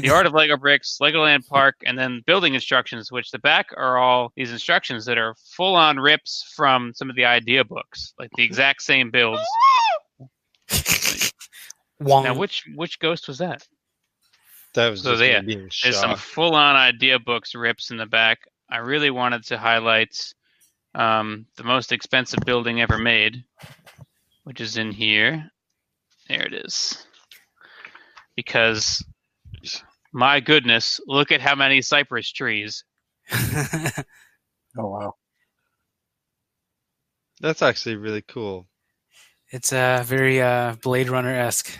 The Art of Lego Bricks, Legoland Park, and then building instructions, which the back are all these instructions that are full on rips from some of the idea books, like the exact same builds. Now, which which ghost was that? That was So just there- me There's some full on idea books rips in the back. I really wanted to highlight um, the most expensive building ever made, which is in here. There it is. Because, my goodness, look at how many cypress trees. Oh wow. That's actually really cool. it's uh, very uh, Blade Runner esque.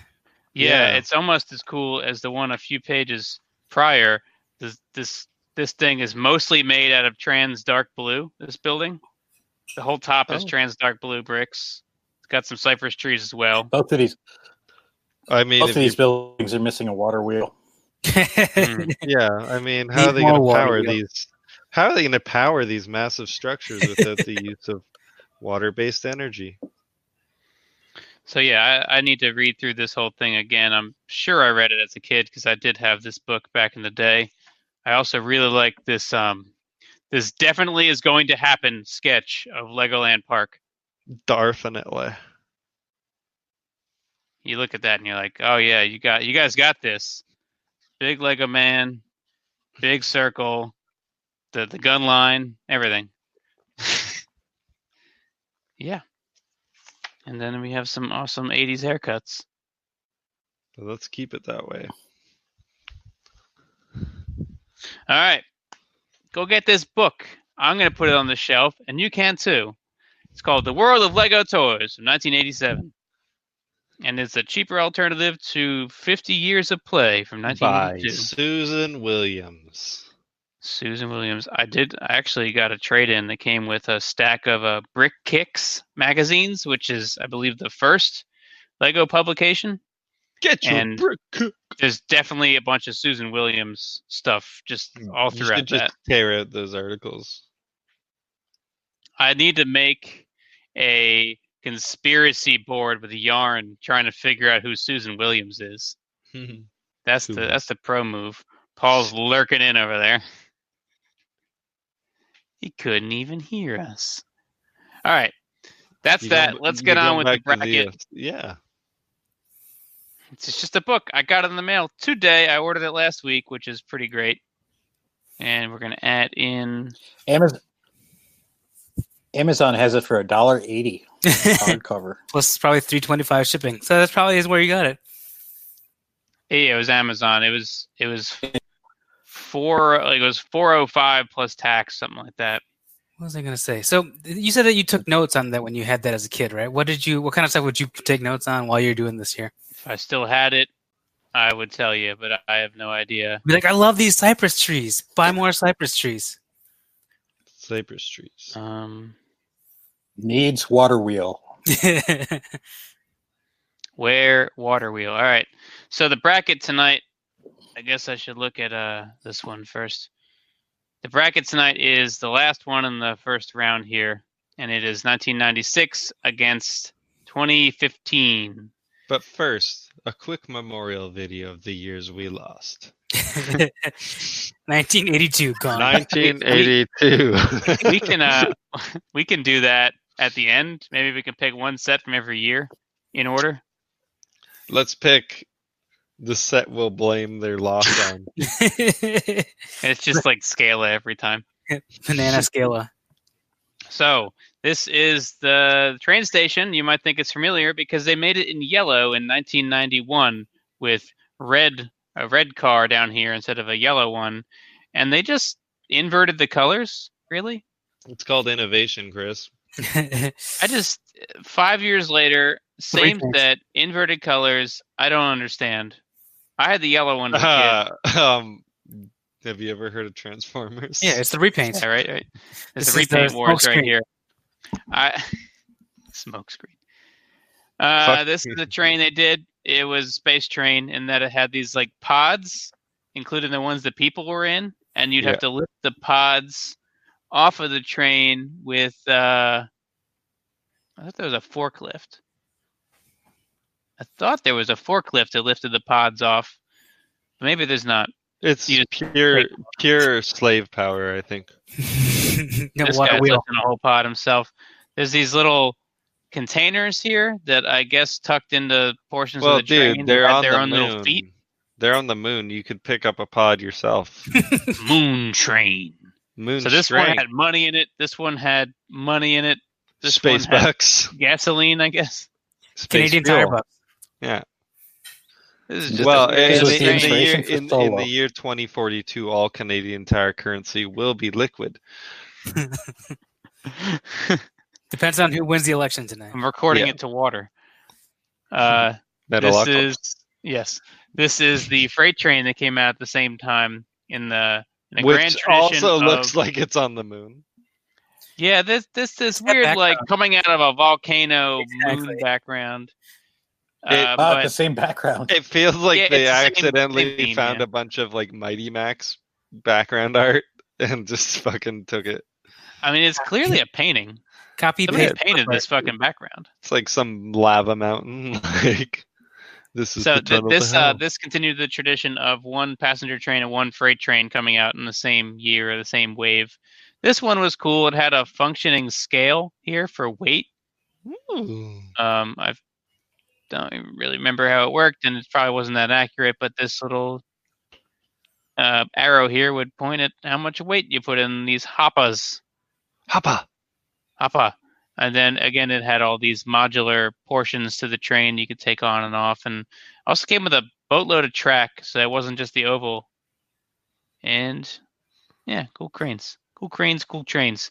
Yeah, Yeah. it's almost as cool as the one a few pages prior. This this this thing is mostly made out of trans dark blue. This building, the whole top is Oh. trans dark blue bricks. It's got some cypress trees as well. Both of these I mean, both if of these you- buildings are missing a water wheel. Mm. yeah, I mean, how are Need they going to more water, power yeah. these? How are they going to power these massive structures without the use of water-based energy? So yeah, I, I need to read through this whole thing again. I'm sure I read it as a kid because I did have this book back in the day. I also really like this. Um, this definitely is going to happen sketch of Legoland Park. Definitely. you look at that and you're like, oh yeah, you got you guys got this. Big Lego man, big circle, the the gun line, everything. yeah. And then we have some awesome 80s haircuts. Let's keep it that way. All right. Go get this book. I'm going to put it on the shelf and you can too. It's called The World of Lego Toys from 1987. And it's a cheaper alternative to 50 Years of Play from 1982. By Susan Williams. Susan Williams. I did. I actually got a trade in that came with a stack of uh, Brick Kicks magazines, which is, I believe, the first Lego publication. Get your And- brick. There's definitely a bunch of Susan Williams stuff just all You throughout should just that. tear out those articles. I need to make a conspiracy board with yarn trying to figure out who Susan Williams is. That's the that's the pro move. Paul's lurking in over there. He couldn't even hear us. All right. That's You that. going- Let's get on with the back to bracket. uh, yeah. It's just a book. I got it in the mail today. I ordered it last week, which is pretty great. And we're gonna add in Amazon Amazon has it for a dollar eighty hardcover. Plus probably three twenty five shipping. So that's probably is where you got it. Yeah, it was Amazon. It was it was four like it was four oh five plus tax, something like that. What was I gonna say? So you said that you took notes on that when you had that as a kid, right? What did you? What kind of stuff would you take notes on while you're doing this here? If I still had it, I would tell you, but I have no idea. Be like, I love these cypress trees. Buy more cypress trees. Cypress trees. Um Needs water wheel. where water wheel. All right. So the bracket tonight, I guess I should look at uh this one first. The bracket tonight is the last one in the first round here, and it is 1996 against 2015. But first, a quick memorial video of the years we lost. 1982 gone. 1982. we can uh we can do that at the end. Maybe we can pick one set from every year in order. Let's pick the set will blame their loss on. It's just like Scala every time. Banana Scala. So this is the train station. You might think it's familiar because they made it in yellow in 1991 with red a red car down here instead of a yellow one, and they just inverted the colors. Really, It's called innovation, Chris. I just five years later, same Repaints. set, inverted colors. I don't understand. I had the yellow one. As a kid. um, have you ever heard of Transformers? yeah, it's the repaints. Yeah, right, right. There's This the is the repaint wars right here. I smoke screen. Uh, Fuck. this is the train they did. It was a space train and that it had these like pods, including the ones that people were in, and you'd Yeah. have to lift the pods off of the train with. Uh, I thought there was a forklift. I thought there was a forklift that lifted the pods off. But maybe there's not. It's You pure pure slave power, I think. this what guy's wheel. lifting a whole pod himself. There's these little containers here that I guess tucked into portions Well, of the train. dude, that they're on their the own moon. little feet. They're on the moon. You could pick up a pod yourself. Moon train. Moon So this one had money in it. This one had money in it. This space bucks, gasoline, I guess. space Canadian fuel. Tire Bucks. Yeah. This is just Well, a, in, it's was a the, in the the year in, in the year 2042, all Canadian Tire currency will be liquid. Depends on who wins the election tonight. I'm recording Yeah. it to water. Uh, this is yes. This is the freight train that came out at the same time in the, in the which tradition also of, looks like it's on the moon. Yeah, this this this that weird like coming out of a volcano Exactly. moon background. It- Uh, but the same background. It feels like Yeah, they it's the accidentally same theme, found yeah. a bunch of like Mighty Max background art and just fucking took it. I mean, it's clearly a painting. Copy Somebody paste. painted this fucking background. It's like some lava mountain. like this is So th- this uh, this continued the tradition of one passenger train and one freight train coming out in the same year or the same wave. This one was cool. It had a functioning scale here for weight. Ooh. Um, I don't even really remember how it worked, and it probably wasn't that accurate. But this little uh, arrow here would point at how much weight you put in these hoppas. Hoppa. Hoppa. And then again, it had all these modular portions to the train you could take on and off, and also came with a boatload of track, so it wasn't just the oval. And yeah, cool cranes, cool cranes, cool trains.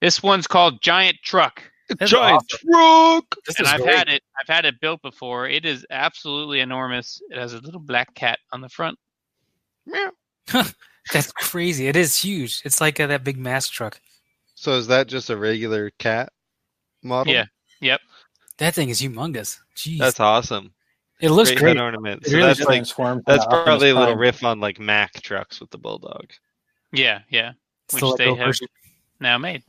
This one's called Giant Truck. That's Giant awesome. truck. This and I've great. had it. I've had it built before. It is absolutely enormous. It has a little black cat on the front. Meow. That's crazy. It is huge. It's like uh, that big mass truck. So is that just a regular cat model? Yeah. Yep. That thing is humongous. Jeez. That's awesome. it looks Great great. head ornament. So really that's like transformed. that's probably a little riff on like Mack trucks with the bulldog. Yeah. Yeah. It's which the they have- version. Now made.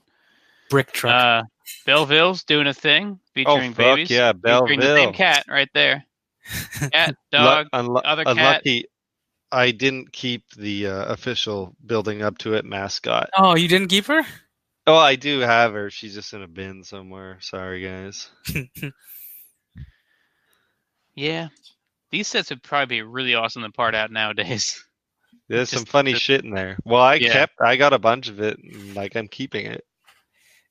brick truck. Uh, Belville's doing a thing featuring oh fuck babies. yeah, Featuring the same Belleville. cat right there. Cat, dog. unlu- other cat. unlucky. I didn't keep the uh, official building up to it mascot. oh, you didn't keep her? Oh, I do have her. She's just in a bin somewhere. Sorry, guys. Yeah. These sets would probably be really awesome to part out nowadays. There's some funny just- shit in there. Well, I Yeah. kept. I got a bunch of it. And, like I'm keeping it.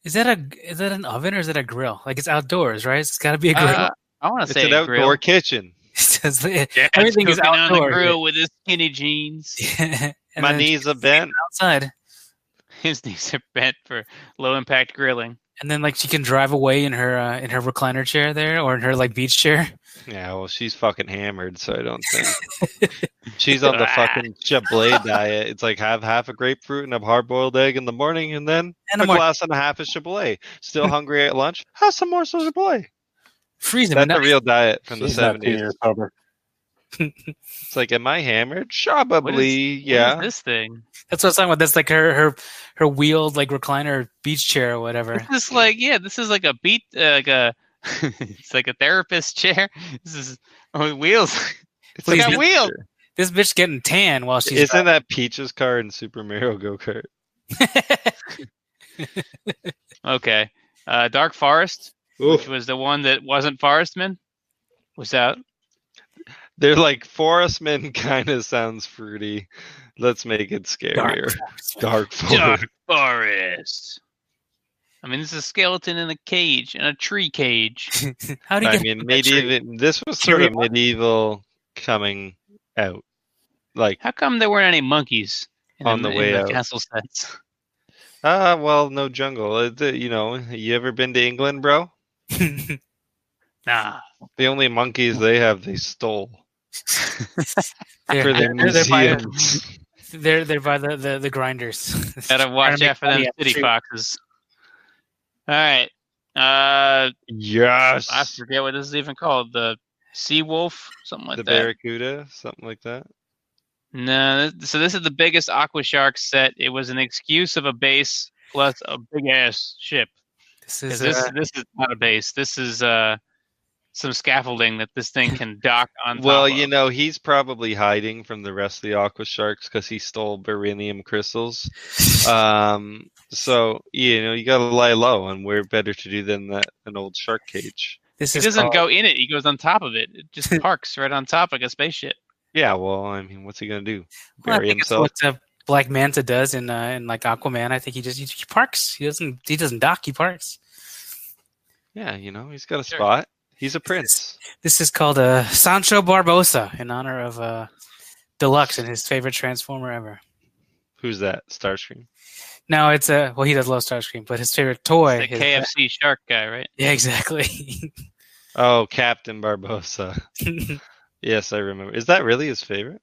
Is that a is that an oven or is that a grill? Like it's outdoors, right? It's got to be a grill. Uh, I want to say an a outdoor grill. kitchen. It says- Yeah, everything it's is cooking on the outdoor. grill with his skinny jeans. and My knees are bent. outside, His knees are bent for low impact grilling. and then like she can drive away in her uh, in her recliner chair there, or in her like beach chair. Yeah, well, she's fucking hammered, so I don't think she's on the fucking Chablis diet. It's like have half a grapefruit and a hard-boiled egg in the morning, and then And a I'm like glass and a half of Chablis. Still hungry at lunch? Have some more Chablis. freezing. but That's a real diet from the She's not two seventies. Years sober. It's like, am I hammered? What Probably, is- yeah. What is this thing? That's what I was talking about. That's like her her her wheeled like recliner beach chair or whatever. This is like yeah, this is like a beat uh, like a it's like a therapist chair. This is oh, wheels. It's Please, got a wheels. This bitch getting tan while she's Isn't that Peach's car in Super Mario Go Kart? Okay. Uh, Dark Forest, Oof. which was the one that wasn't Forestman, was out. They're like forestmen kind of sounds fruity. Let's make it scarier. Dark, forest. Dark forest. I mean, this is a skeleton in a cage, in a tree cage. How do you I get mean, medieval. This was sort of Curious. medieval coming out. Like, How come there weren't any monkeys in On the in way the out. castle sets? ah, well, no jungle. Uh, You know, you ever been to England, bro? Nah. The only monkeys they have, they stole They're- for their they're- they're by- museums. They're they're by the the, the grinders. Gotta watch make out for them money off the city tree. foxes. All right. Uh, Yes. I forget what this is even called. The sea wolf, something like the that. The barracuda, something like that. No, so this is the biggest Aqua Shark set. It was an excuse of a base plus a big ass ship. This 'Cause is This uh, this is not a base. This is uh some scaffolding that this thing can dock on. Top Well, of. you know, he's probably hiding from the rest of the aqua sharks because he stole beryllium crystals. Um, so you know, you gotta lie low, and we're better to do than that an old shark cage. this he is doesn't called- go in it. He goes on top of it. It just parks right on top like a spaceship. Yeah, well, I mean, what's he gonna do? Well, I Bury think it's himself? what uh, Black Manta does in uh, in like Aquaman. I think he just he, he parks. He doesn't he doesn't dock. He parks. Yeah, you know, he's got a Sure. spot. He's a prince. This is called uh, Sancho Barbosa in honor of uh, Deluxe and his favorite Transformer ever. Who's that? Starscream. No, it's a well, he does love Starscream, but his favorite toy. The is- KFC shark guy, right? yeah, exactly. Oh, Captain Barbosa. Yes, I remember. Is that really his favorite?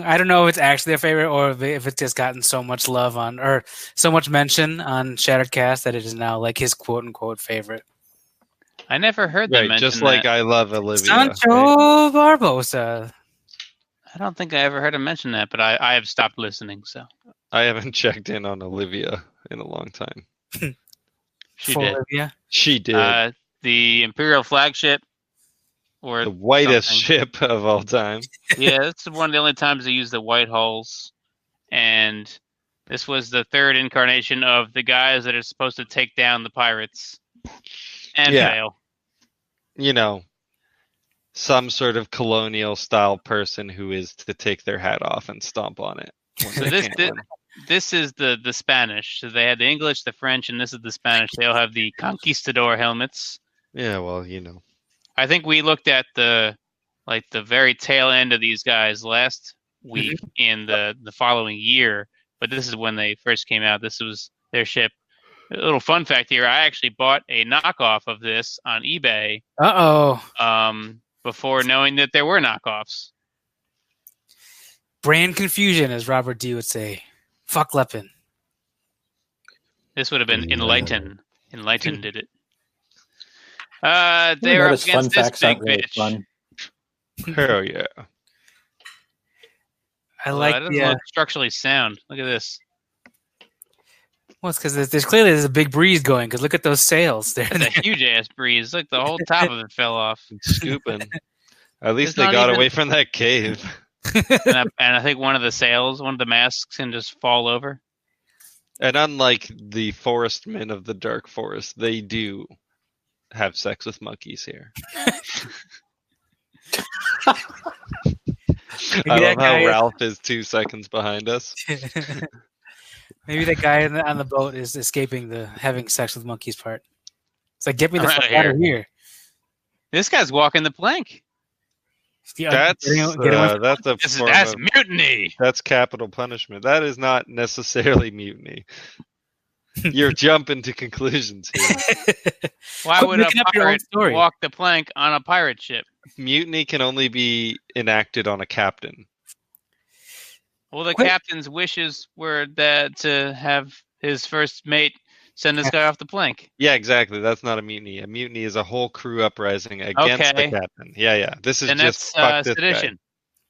I don't know if it's actually their favorite or if it's just gotten so much love on or so much mention on Shattered Cast that it is now like his quote unquote favorite. I never heard them Right, mention just like that. I love Olivia. Sancho right? Barbosa. I don't think I ever heard him mention that, but I, I have stopped listening. So I haven't checked in on Olivia in a long time. she for did. Olivia. She did. Uh, the Imperial flagship, or the whitest something. ship of all time. yeah, that's one of the only times they use the white hulls. And this was the third incarnation of the guys that are supposed to take down the pirates and Yeah. fail. You know, some sort of colonial style person who is to take their hat off and stomp on it. So this- can't thi- win. This is the the Spanish. So they had the English, the French, and this is the Spanish. They all have the conquistador helmets. Yeah, well, you know. I think we looked at the like the very tail end of these guys last week mm-hmm. in the the following year, but this is when they first came out. This was their ship. A little fun fact here: I actually bought a knockoff of this on eBay Uh oh. um, before knowing that there were knockoffs. Brand confusion, as Robert D would say. Fuck Lepin. This would have been enlightened. Enlighten. Enlighten did it. Uh, they're up fun against this facts big aren't really bitch. fun. Hell yeah. I Well, like that the. Uh, look structurally sound. Look at this. Well, it's because there's, there's clearly there's a big breeze going. Because look at those sails. They're, a huge ass breeze. Look, the whole top of it fell off. Scooping. At least It's they got even- away from that cave. and, I, and I think one of the sails, one of the masks, can just fall over. And unlike the forest men of the dark forest, they do have sex with monkeys here. I love how guy- Ralph is two seconds behind us. Maybe that guy the, on the boat is escaping the having sex with monkeys part. It's like get me the I'm fuck outta out of here. This guy's walking the plank. Yeah, That's getting- getting uh, that's a is form that's of, mutiny. that's capital punishment. That is not necessarily mutiny. You're jumping to conclusions here. Why Quit would a making up your own pirate walk the plank on a pirate ship? Mutiny can only be enacted on a captain. Well, the Quit- captain's wishes were that to have his first mate send this guy off the plank. Yeah, exactly. That's not a mutiny. A mutiny is a whole crew uprising against Okay. the captain. Yeah, yeah. This is And just that's uh, fuck this guy.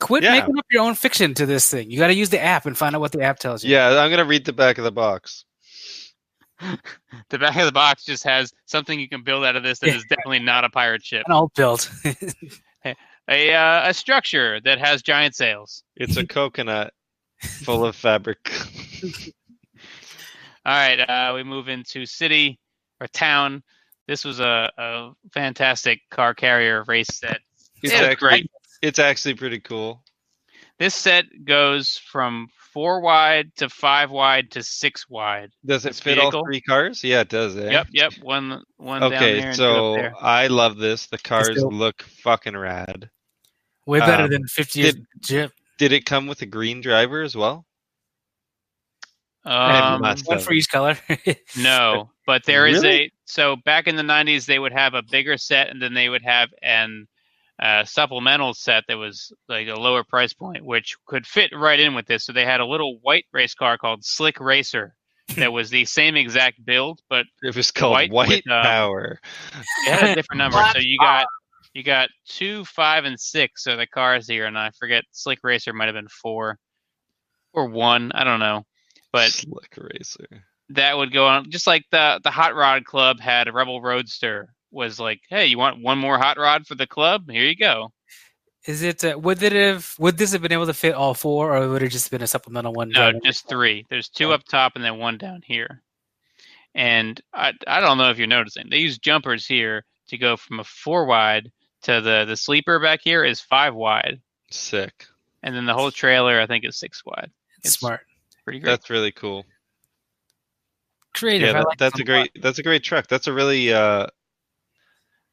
Quit Yeah. making up your own fiction to this thing. You got to use the app and find out what the app tells you. Yeah, I'm gonna read the back of the box. The back of the box just has something you can build out of this that is definitely not a pirate ship. An old build. A uh, a structure that has giant sails. It's a coconut full of fabric. All right, uh, we move into city or town. This was a, a fantastic car carrier race set. It's Yeah, actually great. It's actually pretty cool. This set goes from four wide to five wide to six wide. Does it This fit all three cars? Yeah, it does. Eh? Yep, yep. One, one down there Okay, so there. I love this. The cars look fucking rad. Way better Um, than 50 years did- Jeep. Did it come with a green driver as well? Um, One have. for each color. no, but there is Really? a. So back in the '90s, they would have a bigger set, and then they would have an uh, supplemental set that was like a lower price point, which could fit right in with this. So they had a little white race car called Slick Racer that was the same exact build, but It was called White White, with, uh, Power. it had a different number. so you got you got two, five, and six are the cars here, and I forget Slick Racer might have been four or one. I don't know, but Slick Racer. that would go on just like the the Hot Rod Club had a Rebel Roadster. Was like, hey, you want one more hot rod for the club? Here you go. Is it? Uh, would it have? Would this have been able to fit all four, or would it just been a supplemental one? No, driving? just three. There's two Oh. up top and then one down here. And I I don't know if you're noticing. They use jumpers here to go from a four wide to the the sleeper back here is five wide, Sick. and then the whole trailer I think is six wide. It's smart, Pretty great. That's really cool. creative. Yeah, I that, like that's a one lot. great that's a great truck. That's a really uh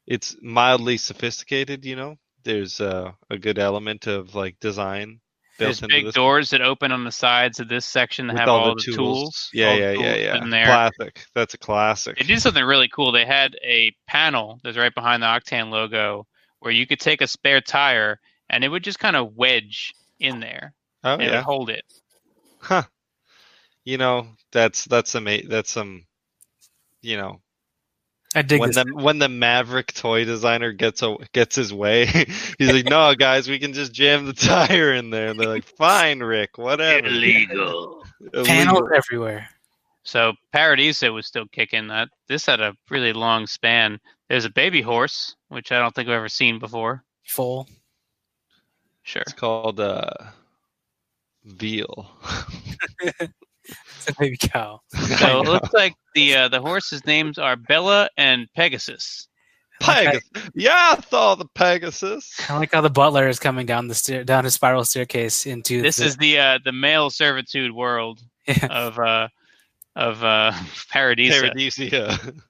it's mildly sophisticated, you know. There's uh, a good element of like design There's into big this doors that open on the sides of this section that with have all, the tools. Yeah, yeah, yeah, tools yeah. In there. Classic. That's a classic. They did something really cool. They had a panel that's right behind the Octane logo where you could take a spare tire and it would just kind of wedge in there oh and it yeah. hold it. Huh. You know, that's that's ama- that's some you know, I dig when this. the when the Maverick toy designer gets a, gets his way, he's like, "No, guys, we can just jam the tire in there." And they're like, "Fine, Rick, whatever." Illegal. Panels Illegal. everywhere. So Paradiso was still kicking that. This had a really long span. There's a baby horse, which I don't think I've ever seen before. Full. Sure. It's called uh, veal. It's a baby cow. So it looks like the uh, the horses' names are Bella and Pegasus. Pegasus. Yeah, I saw the Pegasus. I like how the butler is coming down the stair, down his spiral staircase into This the, is the uh, the male servitude world Yeah. of uh, of uh, Paradiso. Paradisia.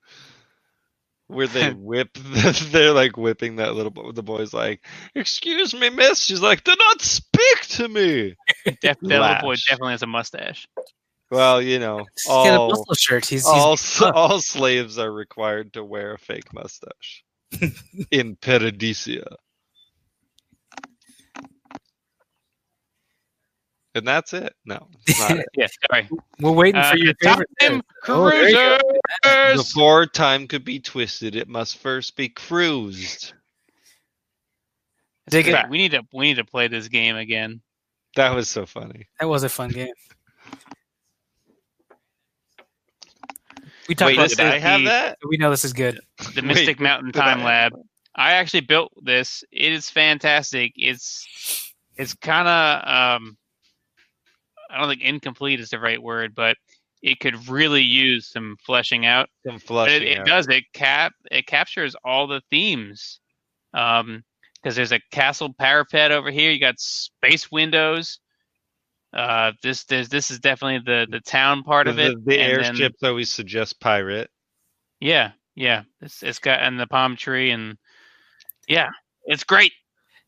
Where they whip, they're like whipping that little boy. The boy's like, "Excuse me, miss." She's like, "Do not speak to me." Def- that little boy definitely has a mustache. Well, you know, He's a all muscle shirt. He's, he's all s- all slaves are required to wear a fake mustache in Paradisia. And that's it. No, it's not it. Yeah, sorry. we're waiting Uh, for your Time favorite. Oh, there you go. Cruisers. Before time could be twisted, it must first be cruised. Dig it. We need to we need to play this game again. That was so funny. That was a fun game. We talked Wait, about this did I have the- that? We know this is good. The Wait, Mystic Mountain did I Time Lab. I actually built this. It is fantastic. It's it's kind of um, I don't think incomplete is the right word, but it could really use some fleshing out. Some But flushing it, it out. does it cap it captures all the themes. Um, because there's a castle parapet over here. You got space windows. Uh, this there's this is definitely the the town part of it. the and then- airships always suggest pirate. yeah, yeah. It's it's got and the palm tree and yeah, it's great.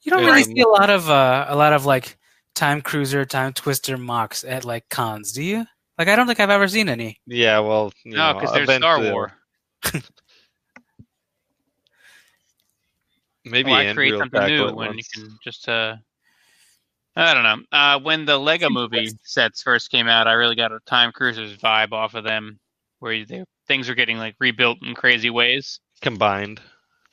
You don't Yeah. really see a lot of uh, a lot of like time cruiser, time twister mocks at like cons, do you? Like I don't think I've ever seen any. Yeah, well, you No, because there's Star eventually- War. Maybe Why Andrew create something tackle new when once. you can just uh I don't know. Uh when the Lego movie sets first came out, I really got a Time Cruisers vibe off of them where they, things are getting like rebuilt in crazy ways. combined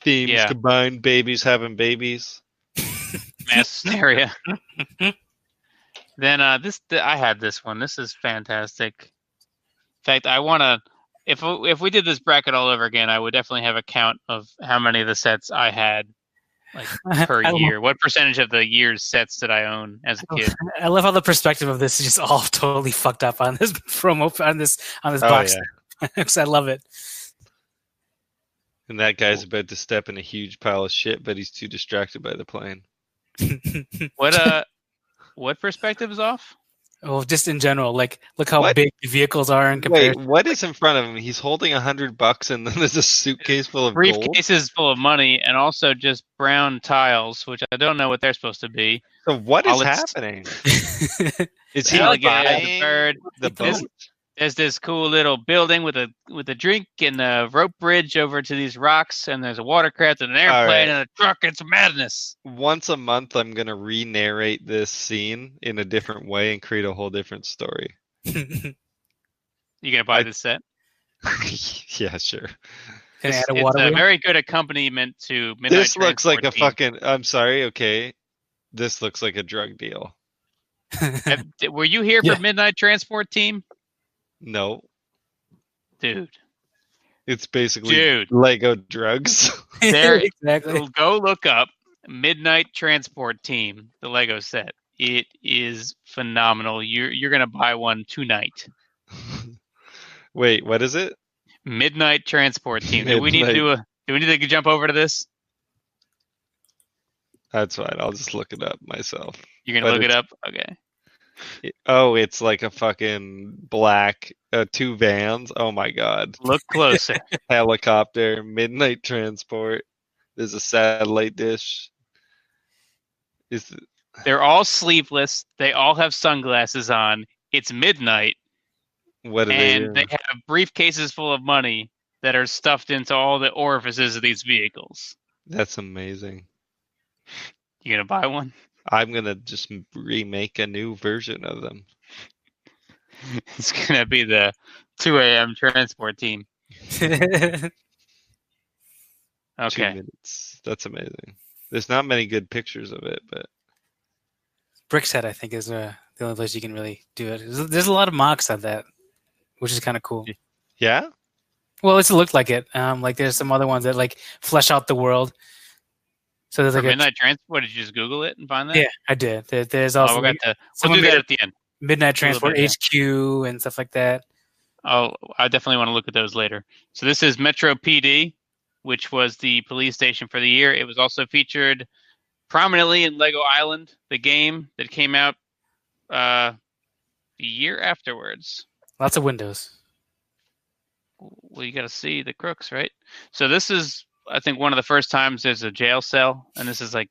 themes Yeah. combined babies having babies. Mass hysteria. then uh this th- I had this one. This is fantastic. In fact, I want to if if we did this bracket all over again, I would definitely have a count of how many of the sets I had like per I love- year. What percentage of the year's sets did I own as a kid? I love how the perspective of this is just all totally fucked up on this promo on this on this Oh, box. yeah. 'Cause I love it. And that guy's about to step in a huge pile of shit, but he's too distracted by the plane. What uh, what perspective is off? oh, just in general, like look how What? big the vehicles are in Wait, what is in front of him? He's holding a hundred bucks, and then there's a suitcase full of. Briefcases full of money and also just brown tiles, which I don't know what they're supposed to be. So what is All happening? Is he alligator, the bird. the boat? There's this cool little building with a with a drink and a rope bridge over to these rocks, and there's a watercraft and an airplane right. and a truck. It's madness. Once a month, I'm gonna re-narrate this scene in a different way and create a whole different story. You gonna buy I- this set? yeah, sure. It's, add a it's a very good accompaniment to Midnight this looks like a Team. fucking. I'm sorry. Okay, this looks like a drug deal. Were you here Yeah. for Midnight Transport Team, No, dude? it's basically Dude, Lego drugs. There- exactly. go look up Midnight Transport Team, the Lego set. It is phenomenal. You're you're gonna buy one tonight. Wait, what is it? Midnight Transport Team. Do we need to do a? Do we need to jump over to this? That's fine. I'll just look it up myself. You're gonna But look it it's- up. Okay. Oh, it's like a fucking black uh, two vans. Oh my god. Look closer. Helicopter, midnight transport. There's a satellite dish. Is They're all sleeveless. They all have sunglasses on. It's midnight, what are and they? they have briefcases full of money that are stuffed into all the orifices of these vehicles. That's amazing. You gonna buy one? I'm gonna just remake a new version of them. It's gonna be the 2 a.m. transport team. Two Okay. minutes. That's amazing. There's not many good pictures of it, but Brickset, I think, is uh, the only place you can really do it. There's, there's a lot of MOCs of that, which is kind of cool. yeah. Well, it's looked like it. Um, like there's some other ones that like flesh out the world. So there's like a, Midnight Transport, did you just Google it and find that? yeah, I did. There, there's Oh, also like, going to. We'll do that at the end. Midnight Transport bit, HQ and stuff like that. Oh, I definitely want to look at those later. So this is Metro PD, which was the police station for the year. It was also featured prominently in Lego Island, the game that came out uh, the year afterwards. Lots of windows. Well, you got to see the crooks, right? So this is, I think, one of the first times there's a jail cell, and this is like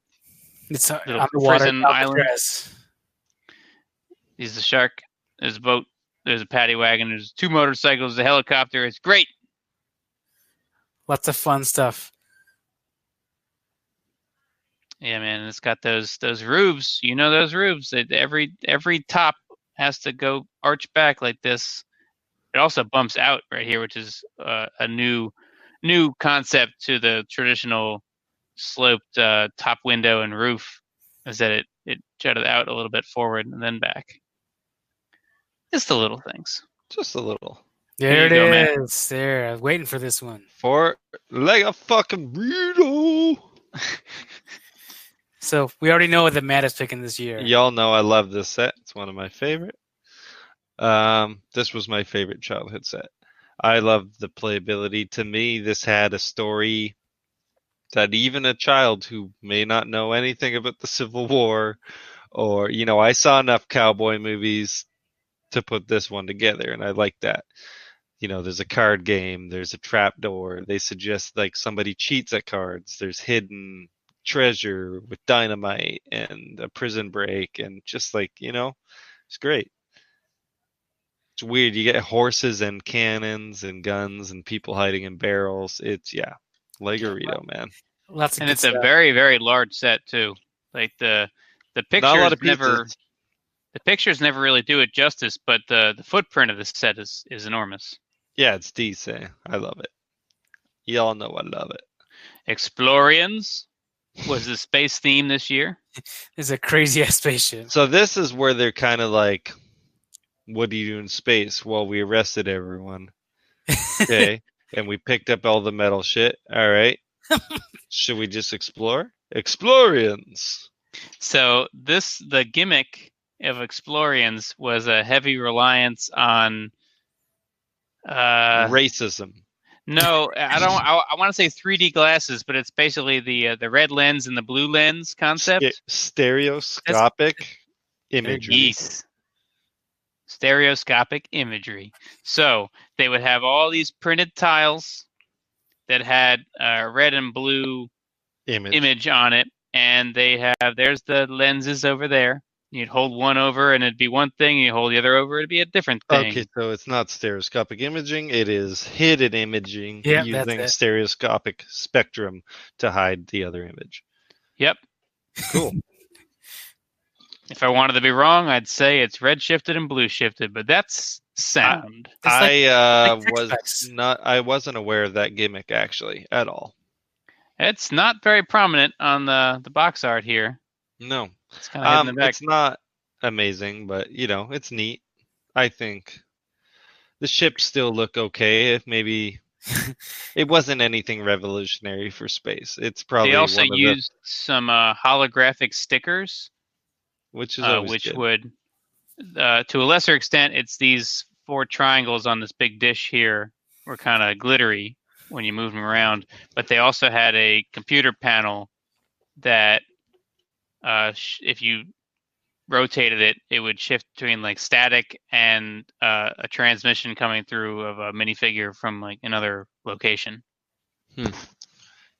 It's uh, Little on prison island. there's a shark, there's a boat, there's a paddy wagon, there's two motorcycles, a helicopter. It's great. Lots of fun stuff. Yeah, man, it's got those those roofs. You know those roofs. It, every every top has to go arch back like this. It also bumps out right here, which is uh, a new new concept to the traditional sloped uh, top window and roof. Is that it it jutted out a little bit forward and then back. Just the little things. Just a little. There There you go, it man. is. There. I was waiting for this one. For like a fucking burrito. So we already know what Matt is picking this year. Y'all know I love this set. It's one of my favorite. Um, this was my favorite childhood set. I love the playability. To me, this had a story that even a child who may not know anything about the Civil War, or you know, I saw enough cowboy movies to put this one together, and I like that. You know, there's a card game, there's a trap door. They suggest like somebody cheats at cards. There's hidden treasure with dynamite and a prison break and just like you know it's great it's weird you get horses and cannons and guns and people hiding in barrels it's yeah legorito man Lots And good it's a very very large set too. Like the the not a lot pictures of never the pictures never really do it justice, but the the footprint of the set is is enormous. yeah it's decent i love it y'all know i love it Exploriens was the space theme this year. It's a crazy ass spaceship. so this is where they're kind of like what do you do in space well we arrested everyone okay and we picked up all the metal shit all right should we just explore exploriens So this the gimmick of Exploriens was a heavy reliance on uh racism No, I don't. I, I want to say 3D glasses, but it's basically the uh, the red lens and the blue lens concept. Sta- stereoscopic imagery. Yes. Stereoscopic imagery. So they would have all these printed tiles that had a red and blue Image. image on it, and they have there's the lenses over there. You'd hold one over, and it'd be one thing. You hold the other over, it'd be a different thing. Okay, so it's not stereoscopic imaging; it is hidden imaging Yeah, that's using it. stereoscopic spectrum to hide the other image. Yep. Cool. If I wanted to be wrong, I'd say it's red shifted and blue shifted, but that's sound. It's like- I uh, like was not. I wasn't aware of that gimmick actually at all. it's not very prominent on the the box art here. No, It's kind of um, in the back. it's not amazing, but you know, it's neat. I think the ships still look okay. If maybe it wasn't anything revolutionary for space. It's probably They also one of the- used some uh, holographic stickers, which is uh, which good. would, uh, to a lesser extent, it's these four triangles on this big dish here were kind of glittery when you move them around. But they also had a computer panel that, uh, sh- if you rotated it, it would shift between like static and uh, a transmission coming through of a minifigure from like another location.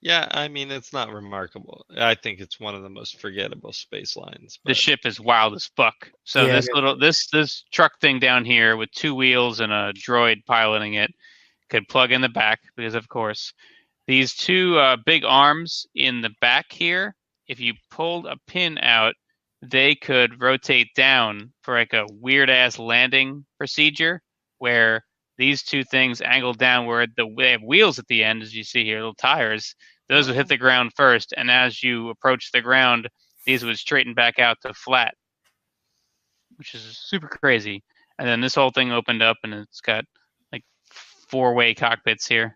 Yeah, I mean it's not remarkable. I think it's one of the most forgettable space lines. the ship is wild as fuck. So Yeah. this little this this truck thing down here with two wheels and a droid piloting it could plug in the back because of course these two uh, big arms in the back here, if you pulled a pin out, they could rotate down for like a weird ass landing procedure where these two things angle downward. The they have wheels at the end, as you see here, little tires. Those would hit the ground first, and as you approach the ground, these would straighten back out to flat, which is super crazy. And then this whole thing opened up, and it's got like four-way cockpits here.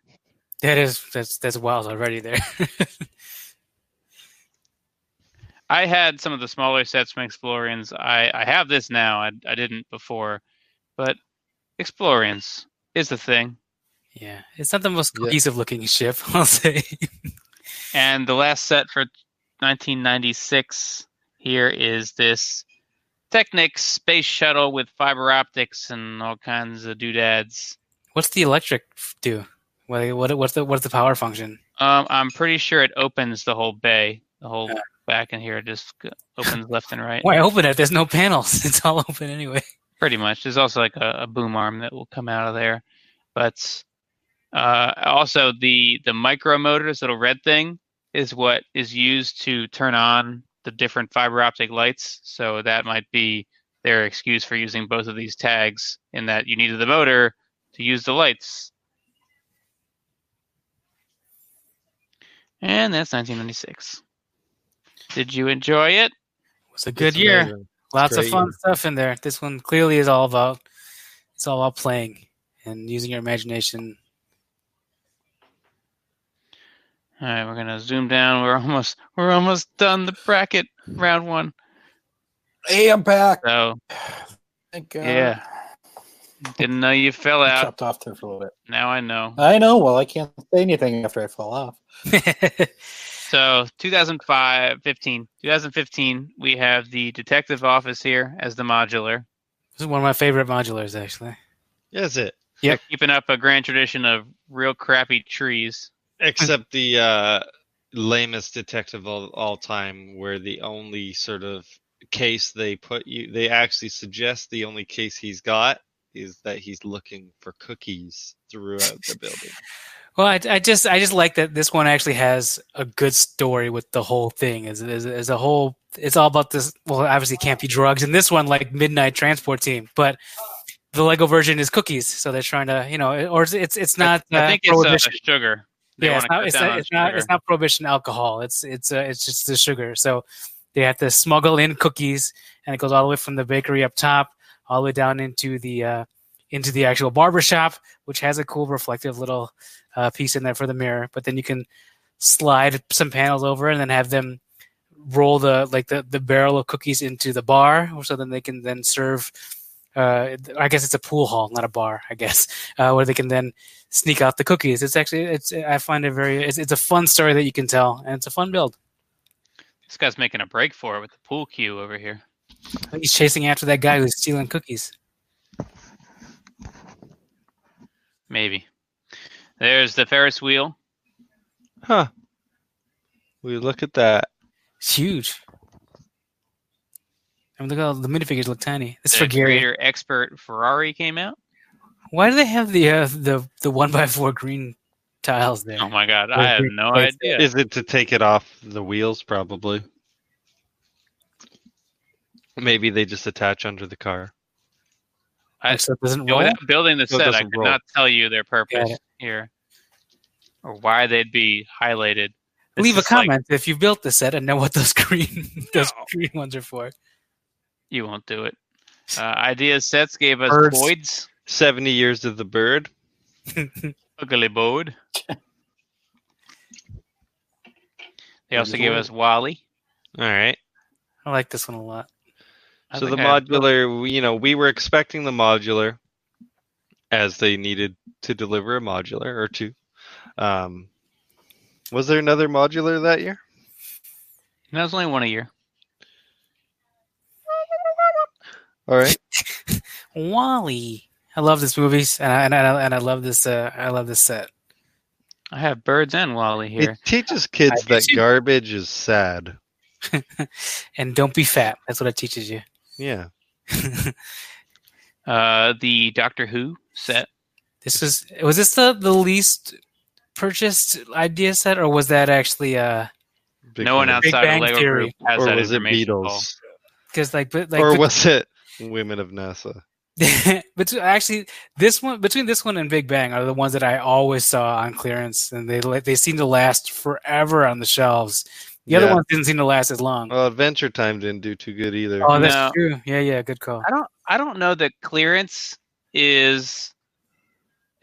That is that's that's wild already there. I had some of the smaller sets from Exploriens. I, I have this now. I, I didn't before, but Exploriens is the thing. yeah, it's not the most Yeah. cohesive looking ship, I'll say. And the last set for 1996 here is this Technics space shuttle with fiber optics and all kinds of doodads. What's the electric do? What, what what's the what's the power function? Um, I'm pretty sure it opens the whole bay, the whole Yeah. back in here. It just opens left and right. Why open it? There's no panels. It's all open anyway. Pretty much. There's also like a, a boom arm that will come out of there, but uh, also the the micro motor, this little red thing, is what is used to turn on the different fiber optic lights. So that might be their excuse for using both of these tags, in that you needed the motor to use the lights. And that's 1996. Did you enjoy it? It was a good year. amazing. Lots of fun stuff in there. This one clearly is all about it's all about playing and using your imagination. All right, we're gonna zoom down. We're almost we're almost done the bracket round one. Hey, I'm back. So Thank God. Yeah. didn't know you fell I out. chopped off there for a little bit. Now I know. I know. Well, I can't say anything after I fall off. So 2005, 15, 2015, we have the detective office here as the modular. this is one of my favorite modulars, actually. Is it? Yep. Keeping up a grand tradition of real crappy trees. Except the uh, lamest detective of all time, where the only sort of case they put you, they actually suggest the only case he's got is that he's looking for cookies throughout the building. Well, I, I just I just like that this one actually has a good story with the whole thing. As, as a whole, it's all about this. Well, obviously, it can't be drugs, in this one like Midnight Transport Team, but the Lego version is cookies. So they're trying to, you know, or it's it's, it's not. I uh, think it's uh, prohibition. sugar. They yeah, it's not. It's not. on It's not. sugar. It's not prohibition alcohol. It's it's uh, it's just the sugar. So they have to smuggle in cookies, and it goes all the way from the bakery up top, all the way down into the uh, into the actual barber shop, which has a cool reflective little uh, piece in there for the mirror. But then you can slide some panels over and then have them roll the like the, the barrel of cookies into the bar, so then they can then serve Uh, I guess it's a pool hall, not a bar. I guess uh, where they can then sneak out the cookies. It's actually it's I find it very it's, it's a fun story that you can tell, and it's a fun build. This guy's making a break for it with the pool cue over here. He's chasing after that guy who's stealing cookies. Maybe. There's the Ferris wheel. Huh. We look at that. It's huge. I mean, look how the minifigures look tiny. This is The for Gary. Creator Expert Ferrari came out. Why do they have the uh, the the one by four green tiles there? Oh my god, I have no It's- idea. Is it to take it off the wheels? Probably. Maybe they just attach under the car. I- so it doesn't roll. without building the So set, I doesn't could roll. not tell you their purpose it. here, or why they'd be highlighted. This Leave a is like- comment if you built the set and know what those green those No. green ones are for. you won't do it. Uh, idea sets gave us Birds. Boyd's Seventy years of the bird. ugly Boyd. They also gave us WALL-E. All right. I like this one a lot. I so the think I- modular, you know, we were expecting the modular, as they needed to deliver a modular or two. Um, was there another modular that year? That was only one a year. All right. WALL-E. I love this movies and I, and I, and I love this uh, I love this set. I have birds and WALL-E here. It teaches kids I that too. garbage is sad. And don't be fat. That's what it teaches you. Yeah. Uh, the Doctor Who set. This was was this the the least purchased idea set or was that actually uh Big no one fan. outside Bang of Lego Theory. Group has Or that was it Beatles? because like but like or but- was it Women of NASA? but actually this one between this one and Big Bang are the ones that I always saw on clearance and they la- they seem to last forever on the shelves. The other ones didn't seem to last as long. Well, Adventure Time didn't do too good either. oh, that's No. true. Yeah, yeah, good call. I don't. I don't know that clearance is.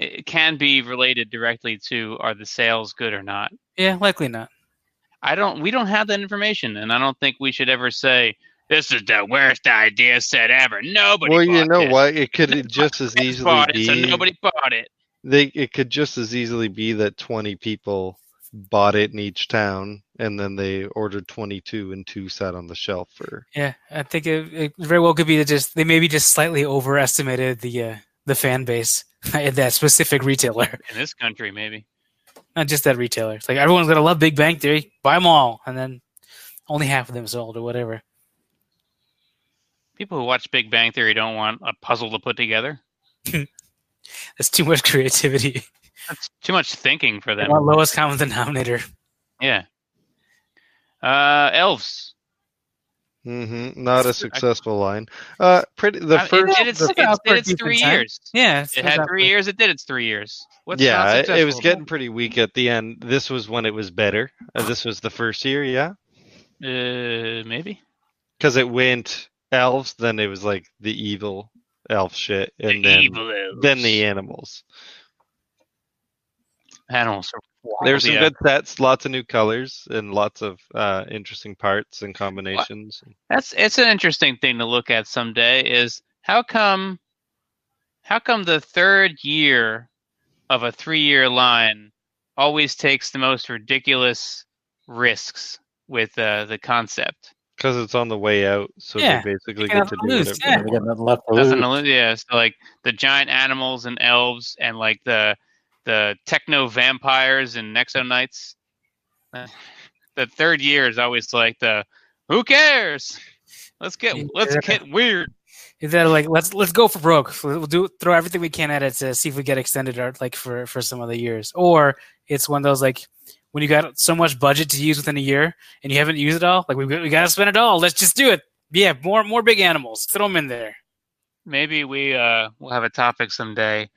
It can be related directly to are the sales good or not. Yeah, likely not. I don't. We don't have that information, and I don't think we should ever say this is the worst idea set ever. Nobody. well, you know this. what? It could Nobody just as easily bought it, be so nobody bought it. they. It could just as easily be that twenty people bought it in each town, and then they ordered twenty-two, and two sat on the shelf for. Yeah, I think it, it very well could be that just they maybe just slightly overestimated the uh, the fan base at that specific retailer, In this country, maybe. not just that retailer. It's like everyone's gonna love Big Bang Theory, buy them all, and then only half of them sold or whatever. People who watch Big Bang Theory don't want a puzzle to put together. That's too much creativity. That's too much thinking for them. lowest common denominator. Yeah. Uh, elves. Hmm Not a successful line. Uh, pretty. The I- first. it did its, the- It's out it for a did its three time. years. Yeah, It it's had three years. It did its three years. What's yeah, not it, it was getting pretty weak at the end. This was when it was better. Uh, this was the first year, yeah, Uh, maybe. because it went elves, then it was like the evil elf shit, and the then evil elves. then the animals. animals. Are wild, There's some yeah. good sets, lots of new colors, and lots of uh, interesting parts and combinations. That's it's an interesting thing to look at someday. Is how come, how come the third year of a three-year line always takes the most ridiculous risks with uh, the concept? Because it's on the way out, so Yeah, they basically get to to do lose, whatever. yeah. Nothing left to Nothing lose. to lose. Yeah, so like the giant animals and elves, and like the the techno vampires and Nexo Knights. The third year is always like the who cares? Let's get let's get weird. Is that like let's let's go for broke? We'll do throw everything we can at it to see if we get extended art like for for some other years, or it's one of those like when you got so much budget to use within a year and you haven't used it all. Like we we got to spend it all. Let's just do it. Yeah, more more big animals. Throw them in there. Maybe we uh we'll have a topic someday,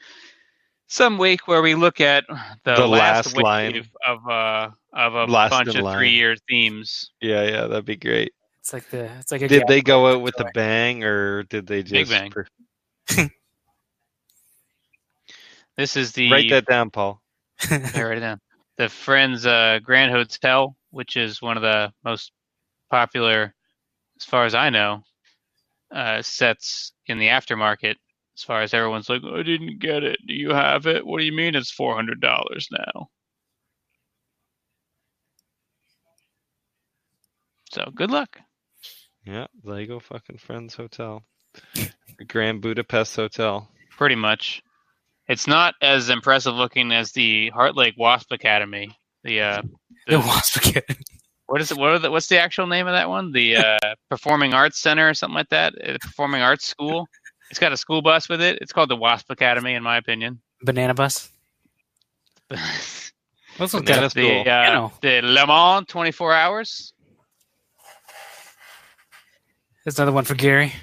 some week where we look at the, The last, last line. of uh of a Last bunch of line. three year themes. Yeah, yeah, that'd be great. It's like the it's like a Did they go out with a bang, or did they just Big bang. per- This is the write that down, Paul? Yeah, write it down. The Friends uh, Grand Hotel, which is one of the most popular, as far as I know, uh, sets in the aftermarket. As far as everyone's like, I didn't get it. Do you have it? What do you mean it's four hundred dollars now? So good luck. Yeah, Lego fucking Friends Hotel, Grand Budapest Hotel. Pretty much. It's not as impressive looking as the Heartlake Wasp Academy. The uh, The Wasp Academy. what is it? What are the, what's the actual name of that one? The uh, Performing Arts Center or something like that. Uh, Performing Arts School. It's got a school bus with it. It's called the Wasp Academy, in my opinion. Banana Bus. the What's with Banana that? School. uh, know. the Le Mans 24 Hours. There's another one for Gary.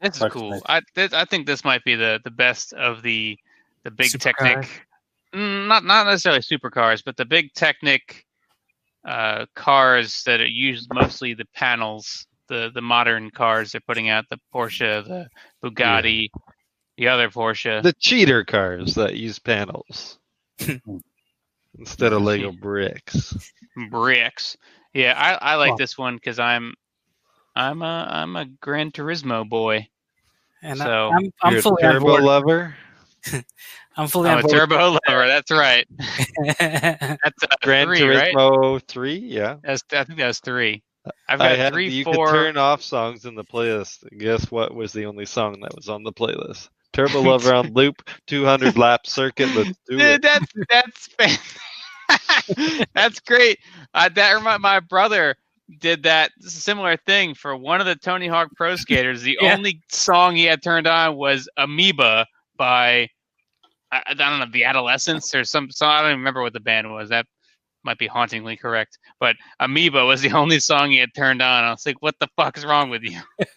This is That's cool. nice. I this, I think this might be the the best of the the big Supercars. Technic. Mm, not not necessarily supercars, but the big Technic uh, cars that are used mostly the panels, the the modern cars they're putting out, the Porsche, the Bugatti, the other Porsche. The cheater cars that use panels instead of Lego Cheat. bricks. bricks. Yeah, I, I like Well- this one because I'm I'm a I'm a Gran Turismo boy. And So, I, I'm, I'm You're a fully on turbo board. lover. I'm fully I'm on a board. turbo lover. That's right. turbo. That's uh, Gran three, right? Turismo three. Yeah, That's I think that's three. I've I got had. three, you four. could turn off songs in the playlist. Guess what was the only song that was on the playlist? Turbo Lover on loop, 200 lap circuit. Let's do Dude, it. that's that's that's great. Uh, that remind my brother did that similar thing for one of the Tony Hawk Pro Skaters. The Yeah. only song he had turned on was Amoeba by I, I don't know the Adolescents or some song. I don't even remember what the band was. That might be hauntingly correct. But Amoeba was the only song he had turned on. I was like, "What the fuck is wrong with you?"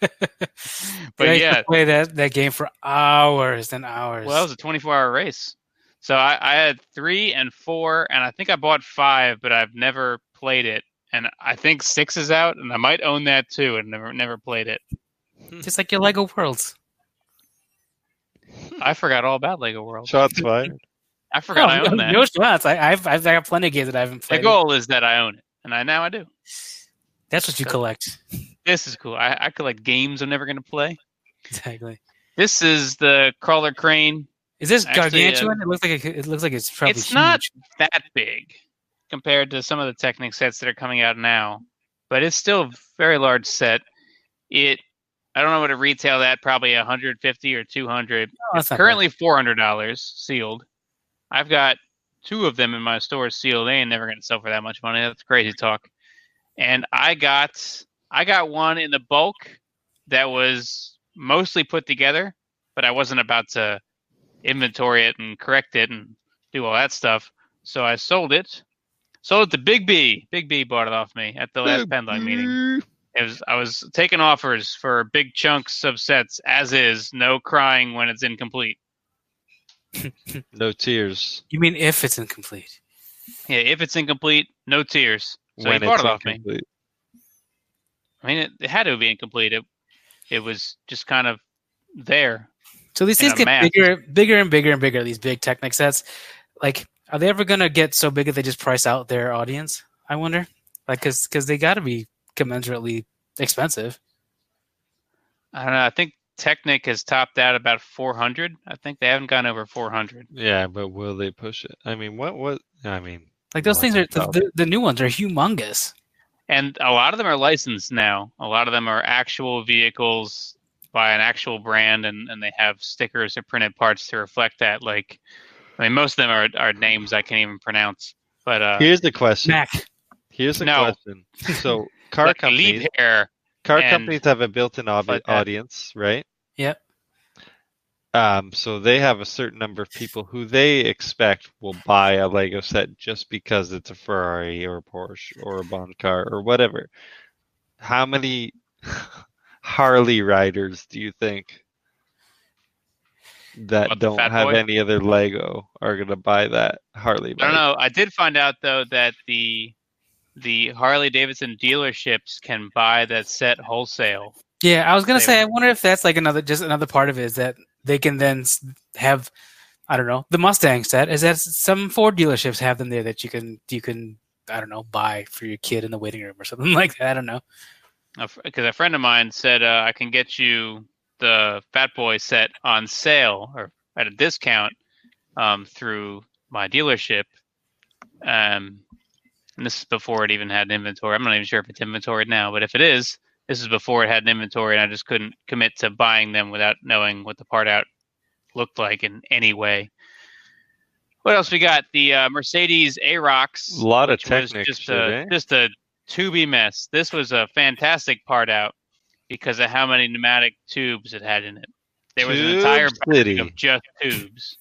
But I yeah, play that, that game for hours and hours. Well, it was a 24 hour race. So I, I had three and four, and I think I bought five, but I've never played it. And I think six is out, and I might own that too, and never never played it. Hmm. just like your Lego Worlds. I forgot all about Lego Worlds. Shots fired. I forgot I own that. No shots. I, I've, I've got plenty of games that I haven't played. the goal is that I own it, and I now I do. That's what you collect. This is cool. I, I collect games I'm never going to play. Exactly. This is the crawler crane. Is this Actually, uh, gargantuan? it looks like a, it looks like it's probably It's not that big compared to some of the Technic sets that are coming out now, but it's still a very large set. It I don't know what it retail at, probably 150 or 200. Oh, that's not Currently $400 sealed. I've got two of them in my store sealed. They ain't never going to sell for that much money. That's crazy talk. And I got I got one in the bulk that was mostly put together, but I wasn't about to inventory it and correct it and do all that stuff. So I sold it. Sold it to Big B. Big B bought it off me at the last Pendog meeting. It was I was taking offers for big chunks of sets as is, no crying when it's incomplete. No tears You mean if it's incomplete? Yeah, if it's incomplete, no tears. So when he bought it off me. I mean, it, it had to be incomplete. It, it was just kind of there. So these In things get math. bigger, bigger and bigger and bigger. These big Technic sets, like, are they ever gonna get so big that they just price out their audience? I wonder, like, because because they got to be commensurately expensive. I don't know. I think Technic has topped out about 400. I think they haven't gone over 400. Yeah, but will they push it? I mean, what? What? I mean, Like those things are the, the, the new ones are humongous. And a lot of them are licensed now. A lot of them are actual vehicles by an actual brand, and, and they have stickers or printed parts to reflect that. Like, I mean, most of them are, are names I can't even pronounce. But uh, here's the question. Mac, Here's the No. question. So, car like companies, lead hair. Car and companies have a built-in ob- like audience, right? Yep. Um, so they have a certain number of people who they expect will buy a Lego set just because it's a Ferrari or a Porsche or a Bond car or whatever. How many Harley riders do you think that What, don't have Boy? any other Lego are going to buy that Harley? I don't know. I did find out though that the the Harley Davidson dealerships can buy that set wholesale. yeah, I was gonna They say. I wonder if that's like another, just another part of it is that they can then have, I don't know, the Mustang set. Is that some Ford dealerships have them there that you can you can I don't know buy for your kid in the waiting room or something like that. I don't know. Because a friend of mine said uh, I can get you the Fat Boy set on sale or at a discount um, through my dealership. Um, and this is before it even had an inventory. I'm not even sure if it's inventoried now, but if it is, this is before it had an inventory, and I just couldn't commit to buying them without knowing what the part out looked like in any way. What else we got? The uh, Mercedes Arocs. A lot of Technics Just today. a just a tubey mess. This was a fantastic part out because of how many pneumatic tubes it had in it. There was an entire Tube City. of just tubes.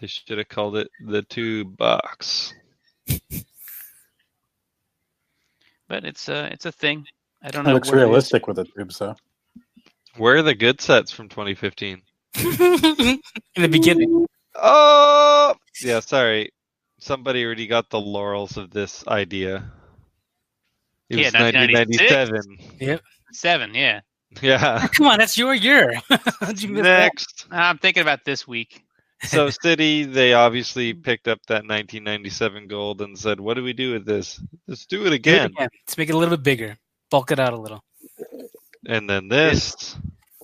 They should have called it the tube box. But it's a it's a thing. I don't It know. looks what it is. realistic with the tubes, though. Where are the good sets from 2015? in the beginning. Oh, yeah. Sorry, somebody already got the laurels of this idea. It Yeah, was 1996. 1997. Seven, yeah. Yeah. Come on, that's your year. How'd you miss that? Next, I'm thinking about this week. So City, they obviously picked up that 1997 gold and said, "What do we do with this? Let's do it Do it again." again. Let's make it a little bit bigger. Bulk it out a little. And then this,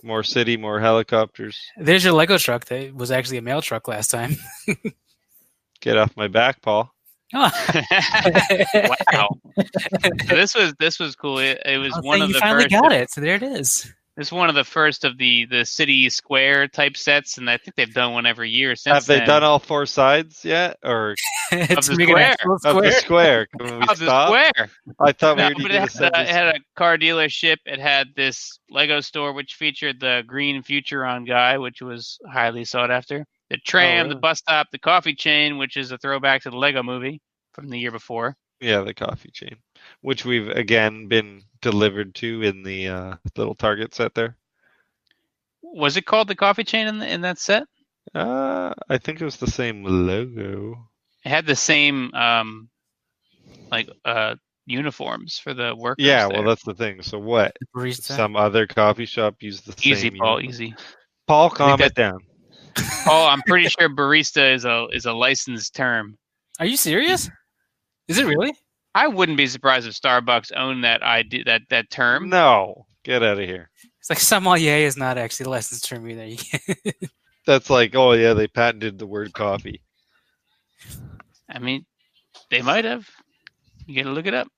more city, more helicopters. There's your Lego truck that was actually a mail truck last time. Get off my back, Paul. Oh. wow. So this was this was cool. It, it was I was one saying of you the finally first. got it. So there it is. It's one of the first of the the city square type sets, and I think they've done one every year since. Have they then. done all four sides yet, or it's the making an square. actual of the square. square? Can we Of the stop? square. I thought we No, already but did it had, set a, it had a car dealership. It had this Lego store, which featured the green Futuron guy, which was highly sought after. The oh, tram, the really? bus stop, the coffee chain, which is a throwback to the Lego movie from the year before. Yeah, the coffee chain, which we've again been delivered to in the uh, little Target set there. Was it called the coffee chain in, the, in that set? Uh, I think it was the same logo. It had the same um, like uh, uniforms for the workers. Yeah, there. well, that's the thing. So what? Barista. Some other coffee shop used the easy, same. Easy, Paul. uniform. Easy. Paul, calm it down. Paul, I'm pretty sure barista is a is a licensed term. Are you serious? Is it really? I wouldn't be surprised if Starbucks owned that idea that that term. No, get out of here. It's like sommelier is not actually a licensed term either. That's like, oh yeah, they patented the word coffee. I mean, they might have. You got to look it up.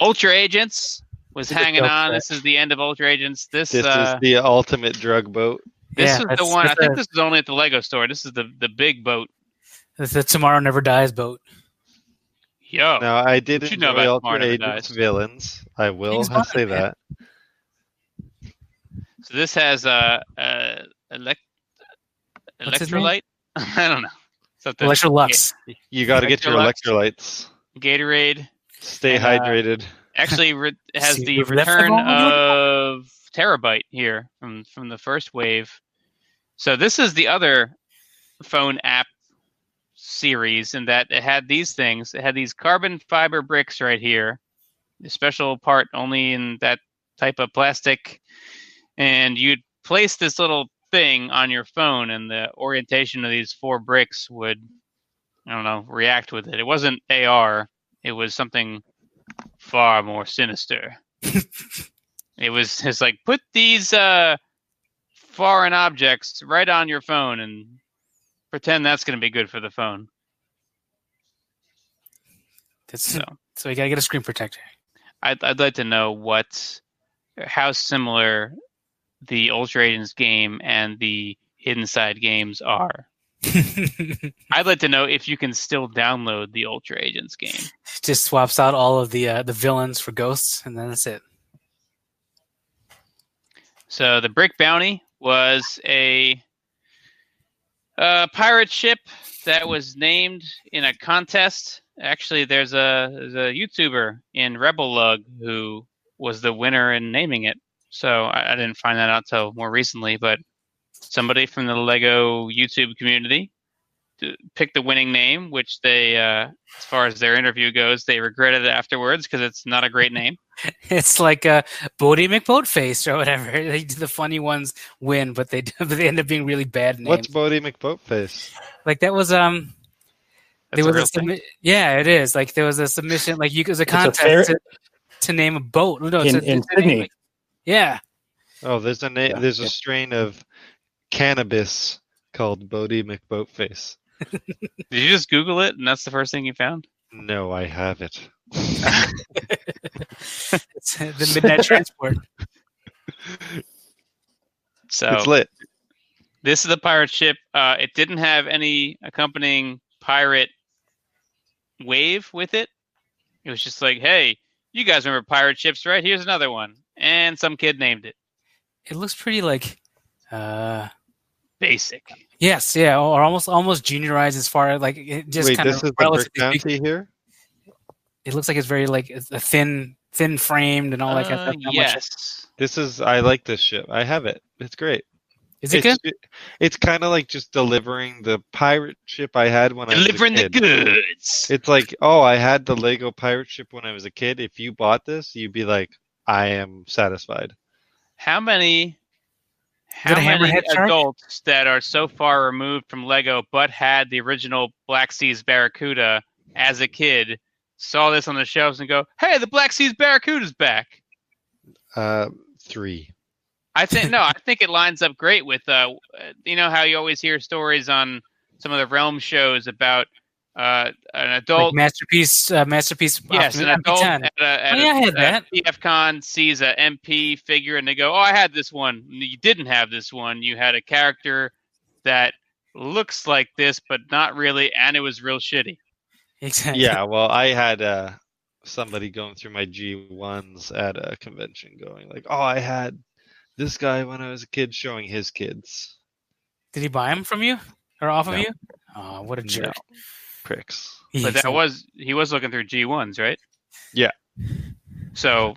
Ultra Agents was hanging on. This is the end of Ultra Agents. This This uh, is the ultimate drug boat. this Yeah, is the one. I think a- this is only at the Lego store. This is the the big boat. It's the Tomorrow Never Dies boat. Yo, Now, I did What you know about Ultra Tomorrow Never Agents villains. I will He's fine, say that. so this has uh, uh elect What's his name? electrolyte. I don't know. Something. Electrolux. You got to get your electrolytes. Gatorade. Stay And, uh, hydrated. Actually, re- has See, the return of Terabyte here from from the first wave. So this is the other phone app series in that it had these things. It had these carbon fiber bricks right here, a special part only in that type of plastic, and you'd place this little thing on your phone, and the orientation of these four bricks would, I don't know, react with it. It wasn't AR. It was something far more sinister. it was it's like put these uh foreign objects right on your phone and pretend that's going to be good for the phone. That's, So so you gotta get a screen protector. I'd I'd like to know what how similar the Ultra Agents game and the Hidden Side games are. I'd like to know if you can still download the Ultra Agents game. Just swaps out all of the uh, the villains for ghosts, and then that's it. So the Brick Bounty was a uh, pirate ship that was named in a contest. Actually, there's a there's a YouTuber in Rebel Lug who was the winner in naming it. So I, I didn't find that out till more recently, but somebody from the Lego YouTube community pick the winning name, which they, uh, as far as their interview goes, they regretted it afterwards because it's not a great name. It's like a Boaty McBoatface or whatever. They, the funny ones win, but they but they end up being really bad names. What's Boaty McBoatface? like that was um That's there was a real thing. submi- yeah it is like there was a submission like you it was a a contest fair- to, to name a boat no it's In- a, in to name, Sydney. like- yeah Oh, there's a na- Yeah, there's a strain of cannabis called Boaty McBoatface. Did you just Google it and that's the first thing you found? No, I have it. It's the midnight transport. So It's lit. this is the pirate ship. Uh, it didn't have any accompanying pirate wave with it. It was just like, hey, you guys remember pirate ships, right? Here's another one. And some kid named it. It looks pretty like, uh, Basic. Yes, yeah, or almost almost juniorized as far as like it just Wait, kind this of is the brick relatively speaking, bounty here. It looks like it's very like it's a thin, thin framed and all that kind of Uh, stuff. Yes. This is I like this ship. I have it. It's great. Is it good? it's, It's kind of like just delivering the pirate ship I had when Delivering I was delivering the goods. It's like, oh, I had the Lego pirate ship when I was a kid. If you bought this, you'd be like, I am satisfied. How many it a how many hammerhead shark? adults that are so far removed from Lego but had the original Black Seas Barracuda as a kid saw this on the shelves and go, "Hey, the Black Seas Barracuda's back." Uh, three. I think no, I think it lines up great with uh, you know how you always hear stories on some of the Realm shows about uh, an Like adult masterpiece, uh, masterpiece. Yes, an Optimus- adult MP10. at a, at Oh, yeah, I a- had that. at TFCon sees a MP figure and they go, "Oh, I had this one." You didn't have this one. You had a character that looks like this, but not really, and it was real shitty. Exactly. Yeah, well, I had uh, somebody going through my G1s at a convention going, like, oh, I had this guy when I was a kid showing his kids. Did he buy them from you or off of you? Oh, what a No. Jerk! Pricks. He- But that was he was looking through G ones, right? Yeah. So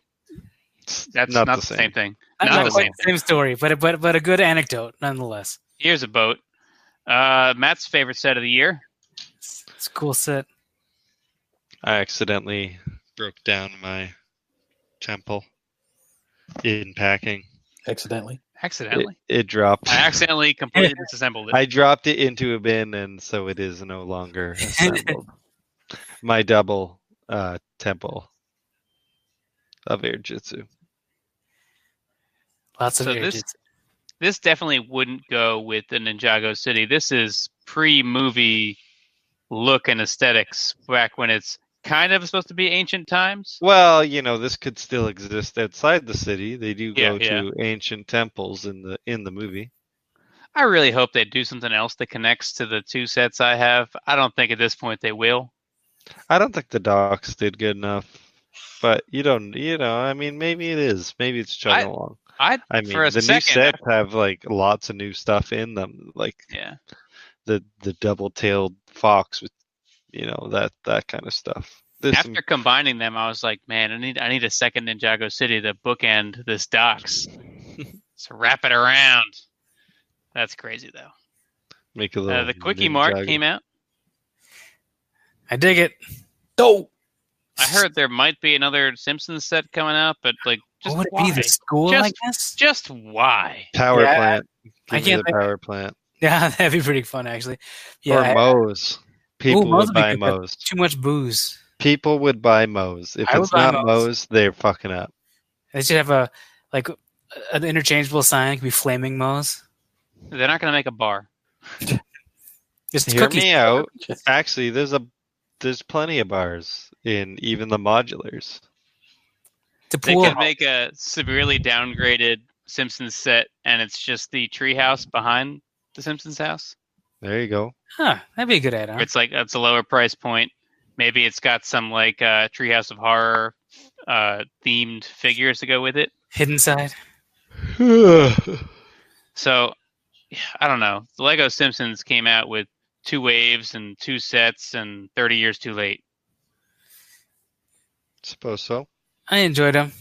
that's not, not, the the same. same thing. not, not not the same the same story, but a, but but a good anecdote nonetheless. Here's a boat. Uh, Matt's favorite set of the year. It's, it's a cool set. I accidentally broke down my temple in packing. accidentally. It, Accidentally, it dropped. I accidentally completely disassembled it. I dropped it into a bin, and so it is no longer assembled. my double uh, temple of Airjitzu. Lots of So air this- jits. this definitely wouldn't go with the Ninjago City. This is pre-movie look and aesthetics back when it's kind of supposed to be ancient times. Well, you know, this could still exist outside the city. They do Yeah, go yeah. to ancient temples in the in the movie. I really hope they do something else that connects to the two sets I have. I don't think at this point they will. I don't think the docs did good enough, but you don't, you know, I mean, maybe it is. Maybe it's chugging I- along. I I mean, for a the new sets have like lots of new stuff in them, like yeah. the the double-tailed fox with, you know, that that kind of stuff. There's some- After combining them, I was like, man, I need I need a second Ninjago City to bookend this docks. so wrap it around. That's crazy though. make a little. Uh, the Kwik-E-Mart Ninjago. came out. I dig it. Oh, I heard there might be another Simpsons set coming out, but like, just what would it why? be? The school, I Just- guess. Just why? Power Yeah. plant. I Give me can't the think- power plant. Yeah, that'd be pretty fun, actually. Yeah, or I- Moe's. People Moe's would would buy good, Moe's. too much booze. People would buy Moe's. If I it's not Moe's. Moe's, they're fucking up. They should have a like an interchangeable sign. It could be flaming Moe's. They're not going to make a bar. Just Hear cookies. me out. Actually, there's a there's plenty of bars in even the modulars. To They pool. could make a severely downgraded Simpsons set, and it's just the treehouse behind the Simpsons house. There you go. Huh, that'd be a good add-on. It's like it's a lower price point. Maybe it's got some like uh, Treehouse of Horror uh, themed figures to go with it. Hidden side. So I don't know. The Lego Simpsons came out with two waves and two sets, and 30 years too late. Suppose so. I enjoyed them.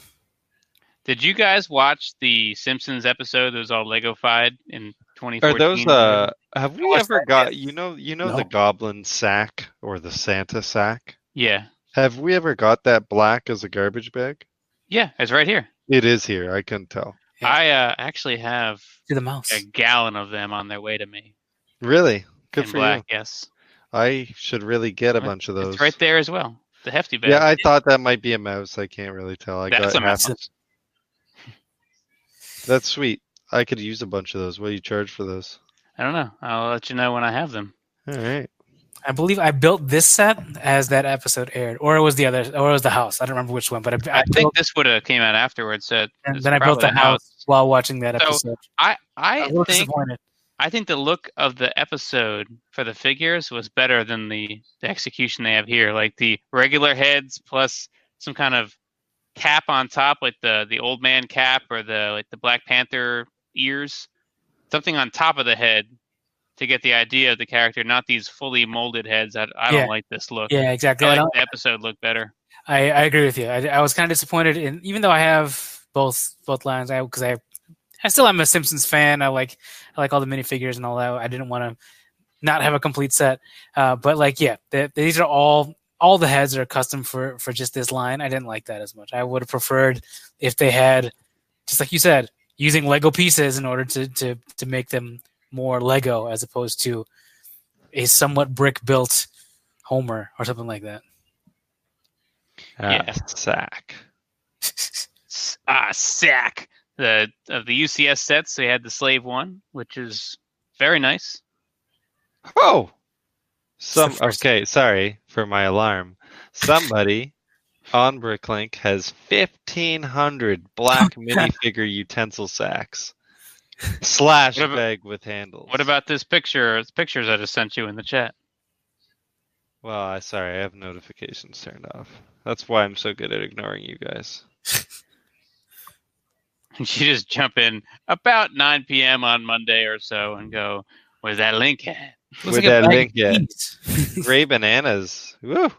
Did you guys watch the Simpsons episode that was all Lego-fied in 2014? Are those uh have we ever that, got you know you know No. the goblin sack or the Santa sack? Yeah, Have we ever got that black as a garbage bag? yeah, it's right here. It is here, I couldn't tell. Yeah. I uh, actually have To the mouse. a gallon of them on their way to me. Really? Good in for black, yes. I should really get a Right. bunch of those. It's right there as well. The hefty bag. Yeah, I thought that might be a mouse. I can't really tell. I That's got a mouse. That's sweet. I could use a bunch of those. What do you charge for those? I don't know. I'll let you know when I have them. All right. I believe I built this set as that episode aired, or it was the other, or it was the house. I don't remember which one, but I, I, I think this would have came out afterwards. So and then I built the house while watching that So, episode. I I I was a little think disappointed. I think the look of the episode for the figures was better than the, the execution they have here. Like the regular heads plus some kind of cap on top, like the the old man cap or the like the Black Panther ears, something on top of the head to get the idea of the character, not these fully molded heads. I, I Yeah. don't like this look. Yeah, exactly. I I, like don't- the episode look better. I, I agree with you. I, I was kind of disappointed in, even though I have both both lines, I because I I still am a Simpsons fan. I like I like all the minifigures and all that. I didn't want to not have a complete set, uh, but like yeah, the, these are all all the heads are custom for for just this line. I didn't like that as much. I would have preferred if they had just like you said, using Lego pieces in order to to to make them more Lego as opposed to a somewhat brick built Homer or something like that. Yeah. Ah, sack. Ah, sack. The of the UCS sets, they had the slave one, which is very nice. Oh, some okay. Sorry for my alarm. Somebody on Bricklink has fifteen hundred black minifigure utensil sacks slash about- bag with handles. What about this picture? It's pictures I just sent you in the chat. Well, I sorry, I have notifications turned off. That's why I'm so good at ignoring you guys. You just jump in about 9 p.m. on Monday or so and go, "Where's that link at?" Looks With that link, of yeah. beans. Gray bananas. Woo!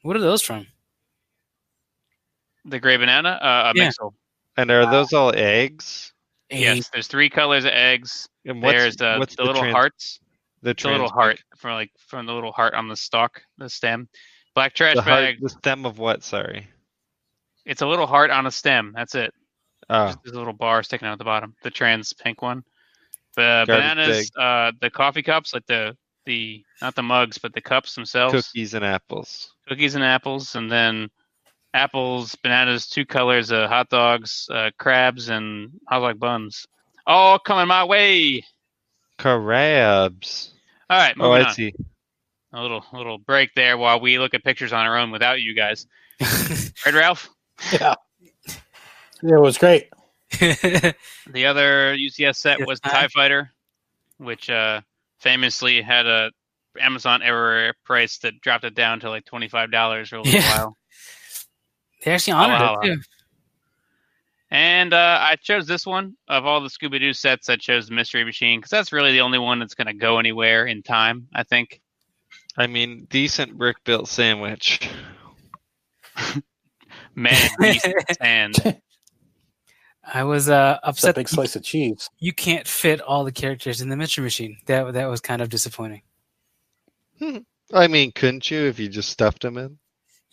what are those from? The gray banana, uh, a Yeah. mixel. And are those all eggs? Yes, there's three colors of eggs. And what's, there's the, what's the, little trans- hearts. The, The little heart from like from the little heart on the stalk, the stem. Black trash The, heart, bag. the stem of what? Sorry. It's a little heart on a stem. That's it. Oh, Just this little bar sticking out at the bottom. The trans pink one. The Garbage bananas, uh, the coffee cups, like the the not the mugs, but the cups themselves. cookies and apples. Cookies and apples, and then apples, bananas, two colors of hot dogs, uh, crabs, and hot dog buns. All coming my way. Crabs. All right, Oh, moving I on. see. A little little break there while we look at pictures on our own without you guys. Right, Ralph? Yeah. Yeah, it was great. The other UCS set was the hi. TIE Fighter, which uh, famously had a Amazon error price that dropped it down to like $25 for a little Yeah. while. They actually honored Holla, it too. And uh, I chose this one. Of all the Scooby Doo sets, I chose the Mystery Machine because that's really the only one that's going to go anywhere in time, I think. I mean, decent brick built sandwich. Man, decent sand. I was uh, It's a upset big that you, slice of cheese. you can't fit all the characters in the Mystery Machine. That that was kind of disappointing. I mean, couldn't you if you just stuffed them in?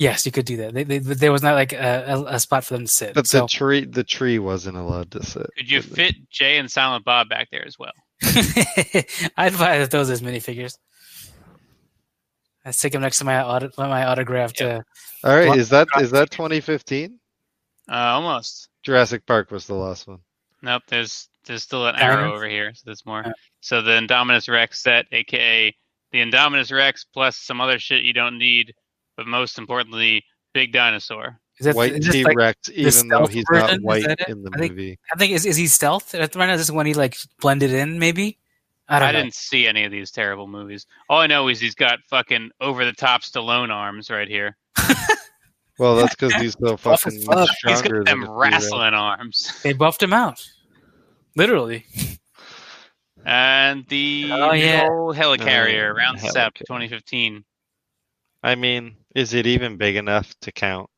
Yes, you could do that. They, they, there was not like a, a, a spot for them to sit. But so the tree, the tree wasn't allowed to sit. Could you fit Jay and Silent Bob back there as well? I'd buy those as minifigures. I stick them next to my auto, my autographed. Uh, All right, is that is that 2015? Uh, almost. Jurassic Park was the last one. Nope, there's there's still an Dino? arrow over here, so there's more. Yeah. So the Indominus Rex set, aka the Indominus Rex plus some other shit you don't need, but most importantly, Big Dinosaur. is that, White is this T like- Rex, even though he's version? not white in the I think- movie. I think is is he stealth right now? This is when he like blended in, maybe. I I, don't know. didn't see any of these terrible movies. All I know is he's got fucking over the top Stallone arms right here. Well, that's because he's so fucking fuck. much He's stronger got them than a T-Rex. wrestling arms. They buffed him out, literally. And the Oh, yeah. old helicarrier, round step, helicarrier. 2015. I mean, is it even big enough to count?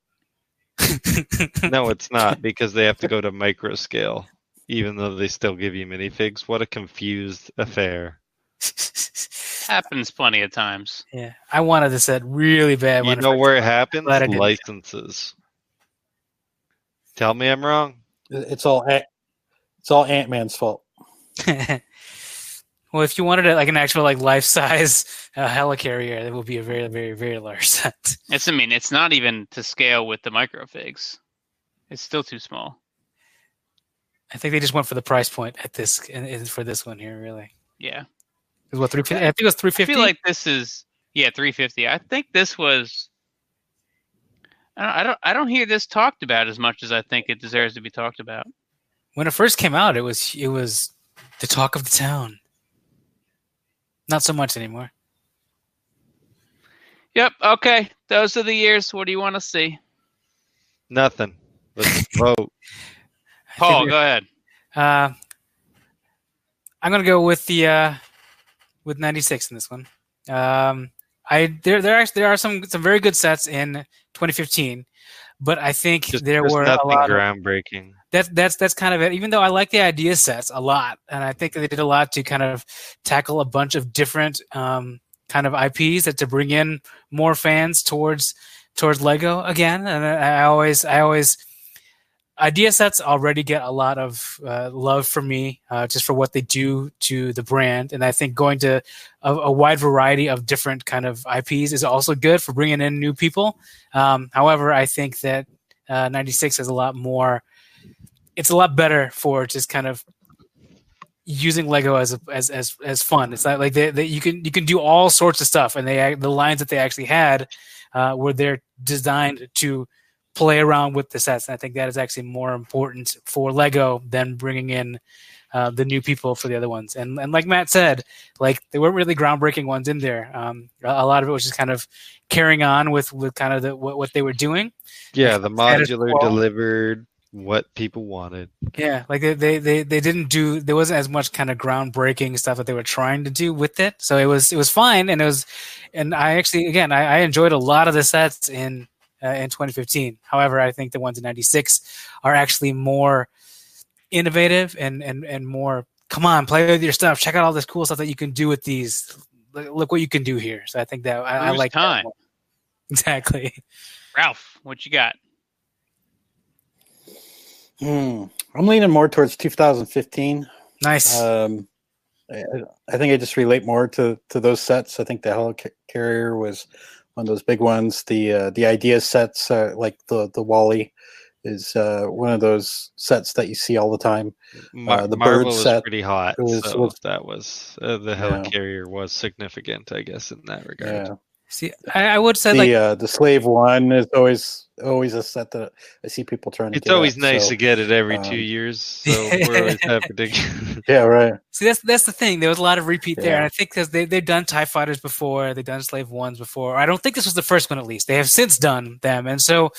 No, it's not because they have to go to micro scale, even though they still give you minifigs. What a confused affair. Happens plenty of times. yeah, I wanted this set really bad. You when know where it came happens? Glad I didn't. Licenses. Tell me I'm wrong. It's all it's all Ant Man's fault. well, if you wanted it like an actual like life size uh, helicarrier, that would be a very very very large set. It's, I mean, it's not even to scale with the microfigs. It's still too small. I think they just went for the price point at this in- for this one here. Really, Yeah. it was what three fifty. I think it was three fifty. I feel like this is yeah, 350. I think this was. I don't, I don't. I don't hear this talked about as much as I think it deserves to be talked about. when it first came out, it was it was the talk of the town. Not so much anymore. Yep. Okay. Those are the years. What do you want to see? Nothing. Let's vote. Paul, go ahead. Uh, I'm gonna go with the uh, with 96 in this one. Um, I there there are there are some some very good sets in 2015, but I think Just, there there's were a nothing lot. Of, groundbreaking. That's that's that's kind of it. Even though I like the idea sets a lot, and I think they did a lot to kind of tackle a bunch of different um, kind of IPs that to bring in more fans towards towards Lego again. And I, always I always idea sets already get a lot of uh, love from me uh, just for what they do to the brand, and I think going to a, a wide variety of different kind of IPs is also good for bringing in new people. Um, however, I think that uh, 96 has a lot more it's a lot better for just kind of using Lego as a, as as as fun. It's not like they, they, you can you can do all sorts of stuff, and they the lines that they actually had uh, were they're designed to play around with the sets. And I think that is actually more important for Lego than bringing in uh, the new people for the other ones. And and like Matt said, like there weren't really groundbreaking ones in there. Um, a, a lot of it was just kind of carrying on with with kind of the, what what they were doing. Yeah, the modular delivered what people wanted. Yeah, like they, they they they didn't do there wasn't as much kind of groundbreaking stuff that they were trying to do with it. So it was it was fine, and it was, and I actually again I, I enjoyed a lot of the sets in uh, in 2015. However, I think the ones in '96 are actually more innovative and and and more. Come on, play with your stuff. Check out all this cool stuff that you can do with these. Look, look what you can do here. So I think that I, I like that time? more. Exactly. Ralph, what you got? Hmm. I'm leaning more towards 2015. Nice. Um, I, I think I just relate more to to those sets. I think the helicarrier was one of those big ones. The uh, the idea sets, uh, like the the WALL-E, is uh, one of those sets that you see all the time. Mar- Uh, the Marvel bird was set pretty hot, was- so was- that was uh, the Yeah. helicarrier was significant, I guess, in that regard. Yeah. See, I, I would say The like uh, the slave one is always always a set that I see people trying to. Get. It's get always at, nice so- to get it every um, two years, so we're always happy to. Yeah, right. See, that's that's the thing. There was a lot of repeat there, and I think because they they've done Tie Fighters before, they've done Slave Ones before. I don't think this was the first one, at least. They have since done them, and so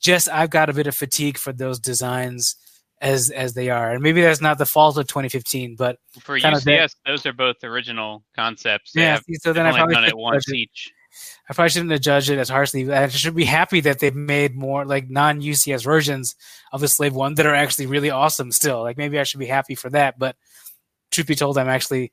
just I've got a bit of fatigue for those designs as as they are, and maybe that's not the fault of 2015, but For Kind of UCS, those are both original concepts. They yeah. have see, So then I only probably done it once judge each. I probably shouldn't have judged it as harshly. I should be happy that they've made more like non UCS versions of the Slave One that are actually really awesome. Still, like maybe I should be happy for that, but truth be told, I'm actually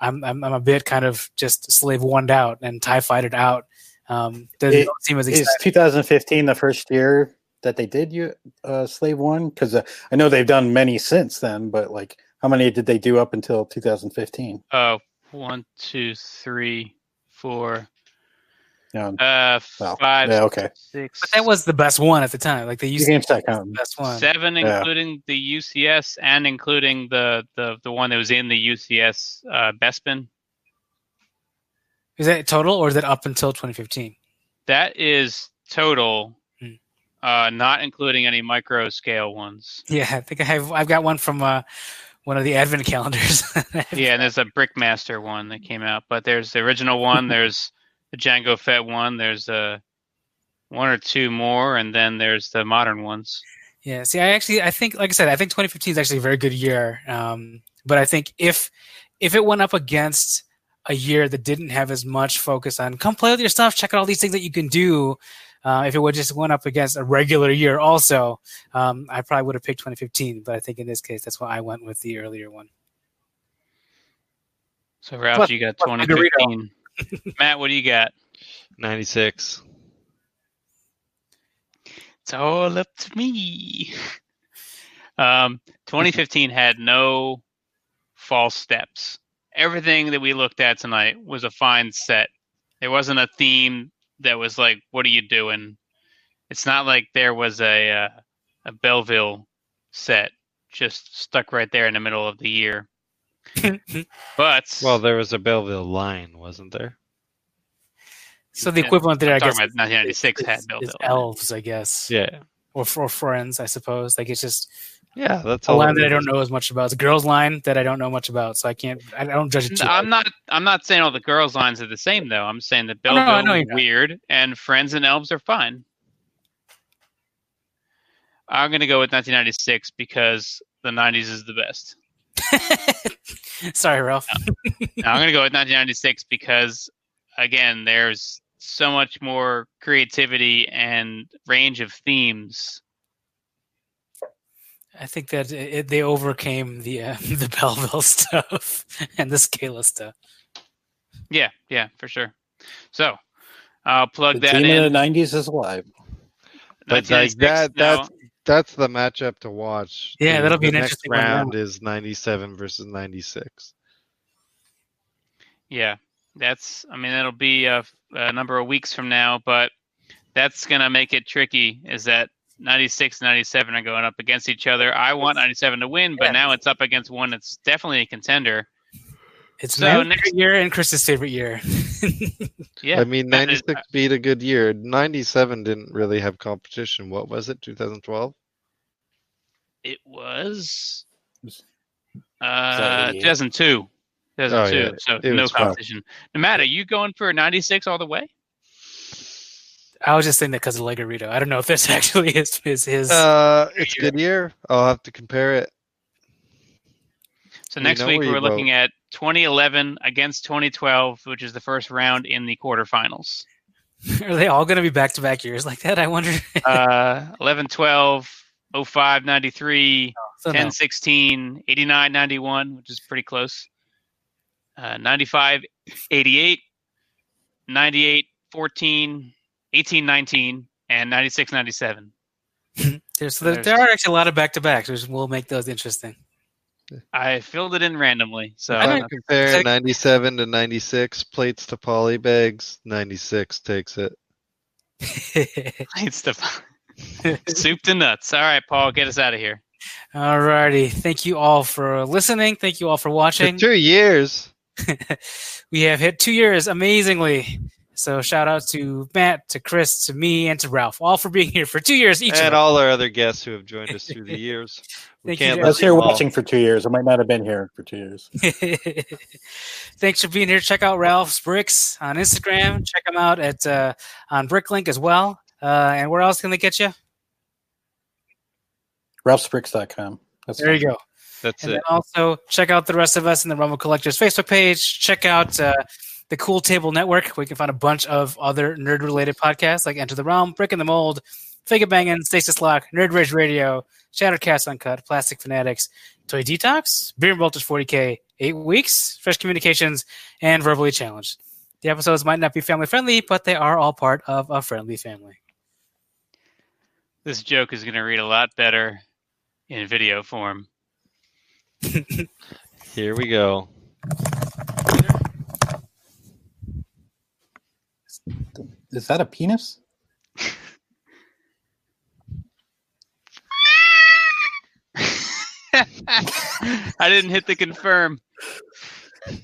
I'm I'm, I'm a bit kind of just slave one out and tie fighted out. Um, doesn't It- seem as Is 2015 the first year that they did you uh, Slave One? Because uh, I know they've done many since then, but like, how many did they do up until 2015? Oh, one, two, three, four, Yeah, uh, Well, five, yeah, okay. six, But that was the best one at the time. Like they You used can to start be the counting. best one. seven, Yeah. including the UCS and including the the the one that was in the UCS uh, Bespin. Is that total or is that up until 2015? That is total, Hmm. uh, not including any micro scale ones. Yeah, I think I have. I've got one from uh, one of the advent calendars. Yeah, and there's a Brickmaster one that came out, but there's the original one. there's the Jango Fett one. There's uh, one or two more, and then there's the modern ones. Yeah. See, I actually, I think, like I said, I think 2015 is actually a very good year. Um, but I think if if it went up against a year that didn't have as much focus on come play with your stuff, check out all these things that you can do. Uh, if it would just went up against a regular year, also, um, I probably would have picked 2015. But I think in this case, that's why I went with the earlier one. So Ralph, Plus- you got plus 2015. Matt, what do you got? 96. It's all up to me. Um, 2015 had no false steps. Everything that we looked at tonight was a fine set. There wasn't a theme that was like, "What are you doing?" It's not like there was a uh, a Belville set just stuck right there in the middle of the year. But Well, there was a Belville line, wasn't there? so the Yeah, equivalent there, I I'm guess, about 1996 is, had is Belville. elves, I guess, Yeah. or for friends, I suppose. Like it's just Yeah, that's a all. line that I don't know as much about. It's a girls' line that I don't know much about, so I can't. I don't judge it too. No. I'm not. I'm not saying all the girls' lines are the same though. I'm saying that Oh, no, I Belville is you're not. weird and Friends and Elves are fun. I'm gonna go with 1996 because the 90s is the best. Sorry, Ralph. Now, I'm gonna go with 1996 because again, there's so much more creativity and range of themes. I think that it, it- they overcame the uh, the Belville stuff and the Scala stuff. Yeah, yeah, for sure. So I'll plug The that team in. of the '90s is alive. But like 1996 that, now- that's that's the matchup to watch. Yeah, The- that'll be the an next interesting one round is 97 versus 96. Yeah, that's. I mean, it'll be uh, a, a number of weeks from now, but that's gonna make it tricky. Is that 96, and 97 are going up against each other? I want 97 to win, but Yeah. now it's up against one that's definitely a contender. It's So my next- favorite year and Chris's favorite year. Yeah, I mean, that is- 96 beat a good year. 97 didn't really have competition. What was it? 2012? it was Was- uh 88? 2002. 2002. Oh, yeah, So it no was rough. competition. No matter, you going for 96 all the way? I was just saying that because of Legarito. I don't know if this actually is is his. Uh, it's a good year. I'll have to compare it. So We next know week where we're looking at 2011 against 2012, which is the first round in the quarterfinals. are they all going to be back to back years like that? I wonder. uh, 11 12, 05 93, So no. 10 16, 89 91, which is pretty close. Uh, 95 88, 98 14, 18 19, and 96 97. There's, there, there's- there are actually a lot of back to backs, which will make those interesting. I filled it in randomly. So I don't- compare Sec- 97 to 96 plates to poly bags. 96 takes it. it's the soup to nuts. All right, Paul, get us out of here. Alrighty. Thank you all for listening. Thank you all for For watching. two years. we have hit two years amazingly. So shout out to Matt, to Chris, to me, and to Ralph, all for being here for two years each. And all our other guests who have joined us through the years. We Thank you, can't guys. I was list here all. watching for two years. I might not have been here for two years. Thanks for being here. Check out Ralph's Bricks on Instagram. Check him out at uh, on Bricklink as well. Uh, and where else can they get you? RalphsBricks.com. That's There you go. That's And it. also check out the rest of us in the Rumble Collectors Facebook page. Check out uh, the Cool Table Network, where you can find a bunch of other nerd related podcasts like Enter the Realm, Brick in the Mold, Figure Bangin', Stasis Lock, Nerd Rage Radio, Shattercast Uncut, Plastic Fanatics, Toy Detox, Beer and Voltage 40K, Eight Weeks, Fresh Communications, and Verbally Challenged. The episodes might not be family friendly, but they are all part of a friendly family. This joke is going to read a lot better in video form. Here we go. Is that a penis? I didn't hit the confirm.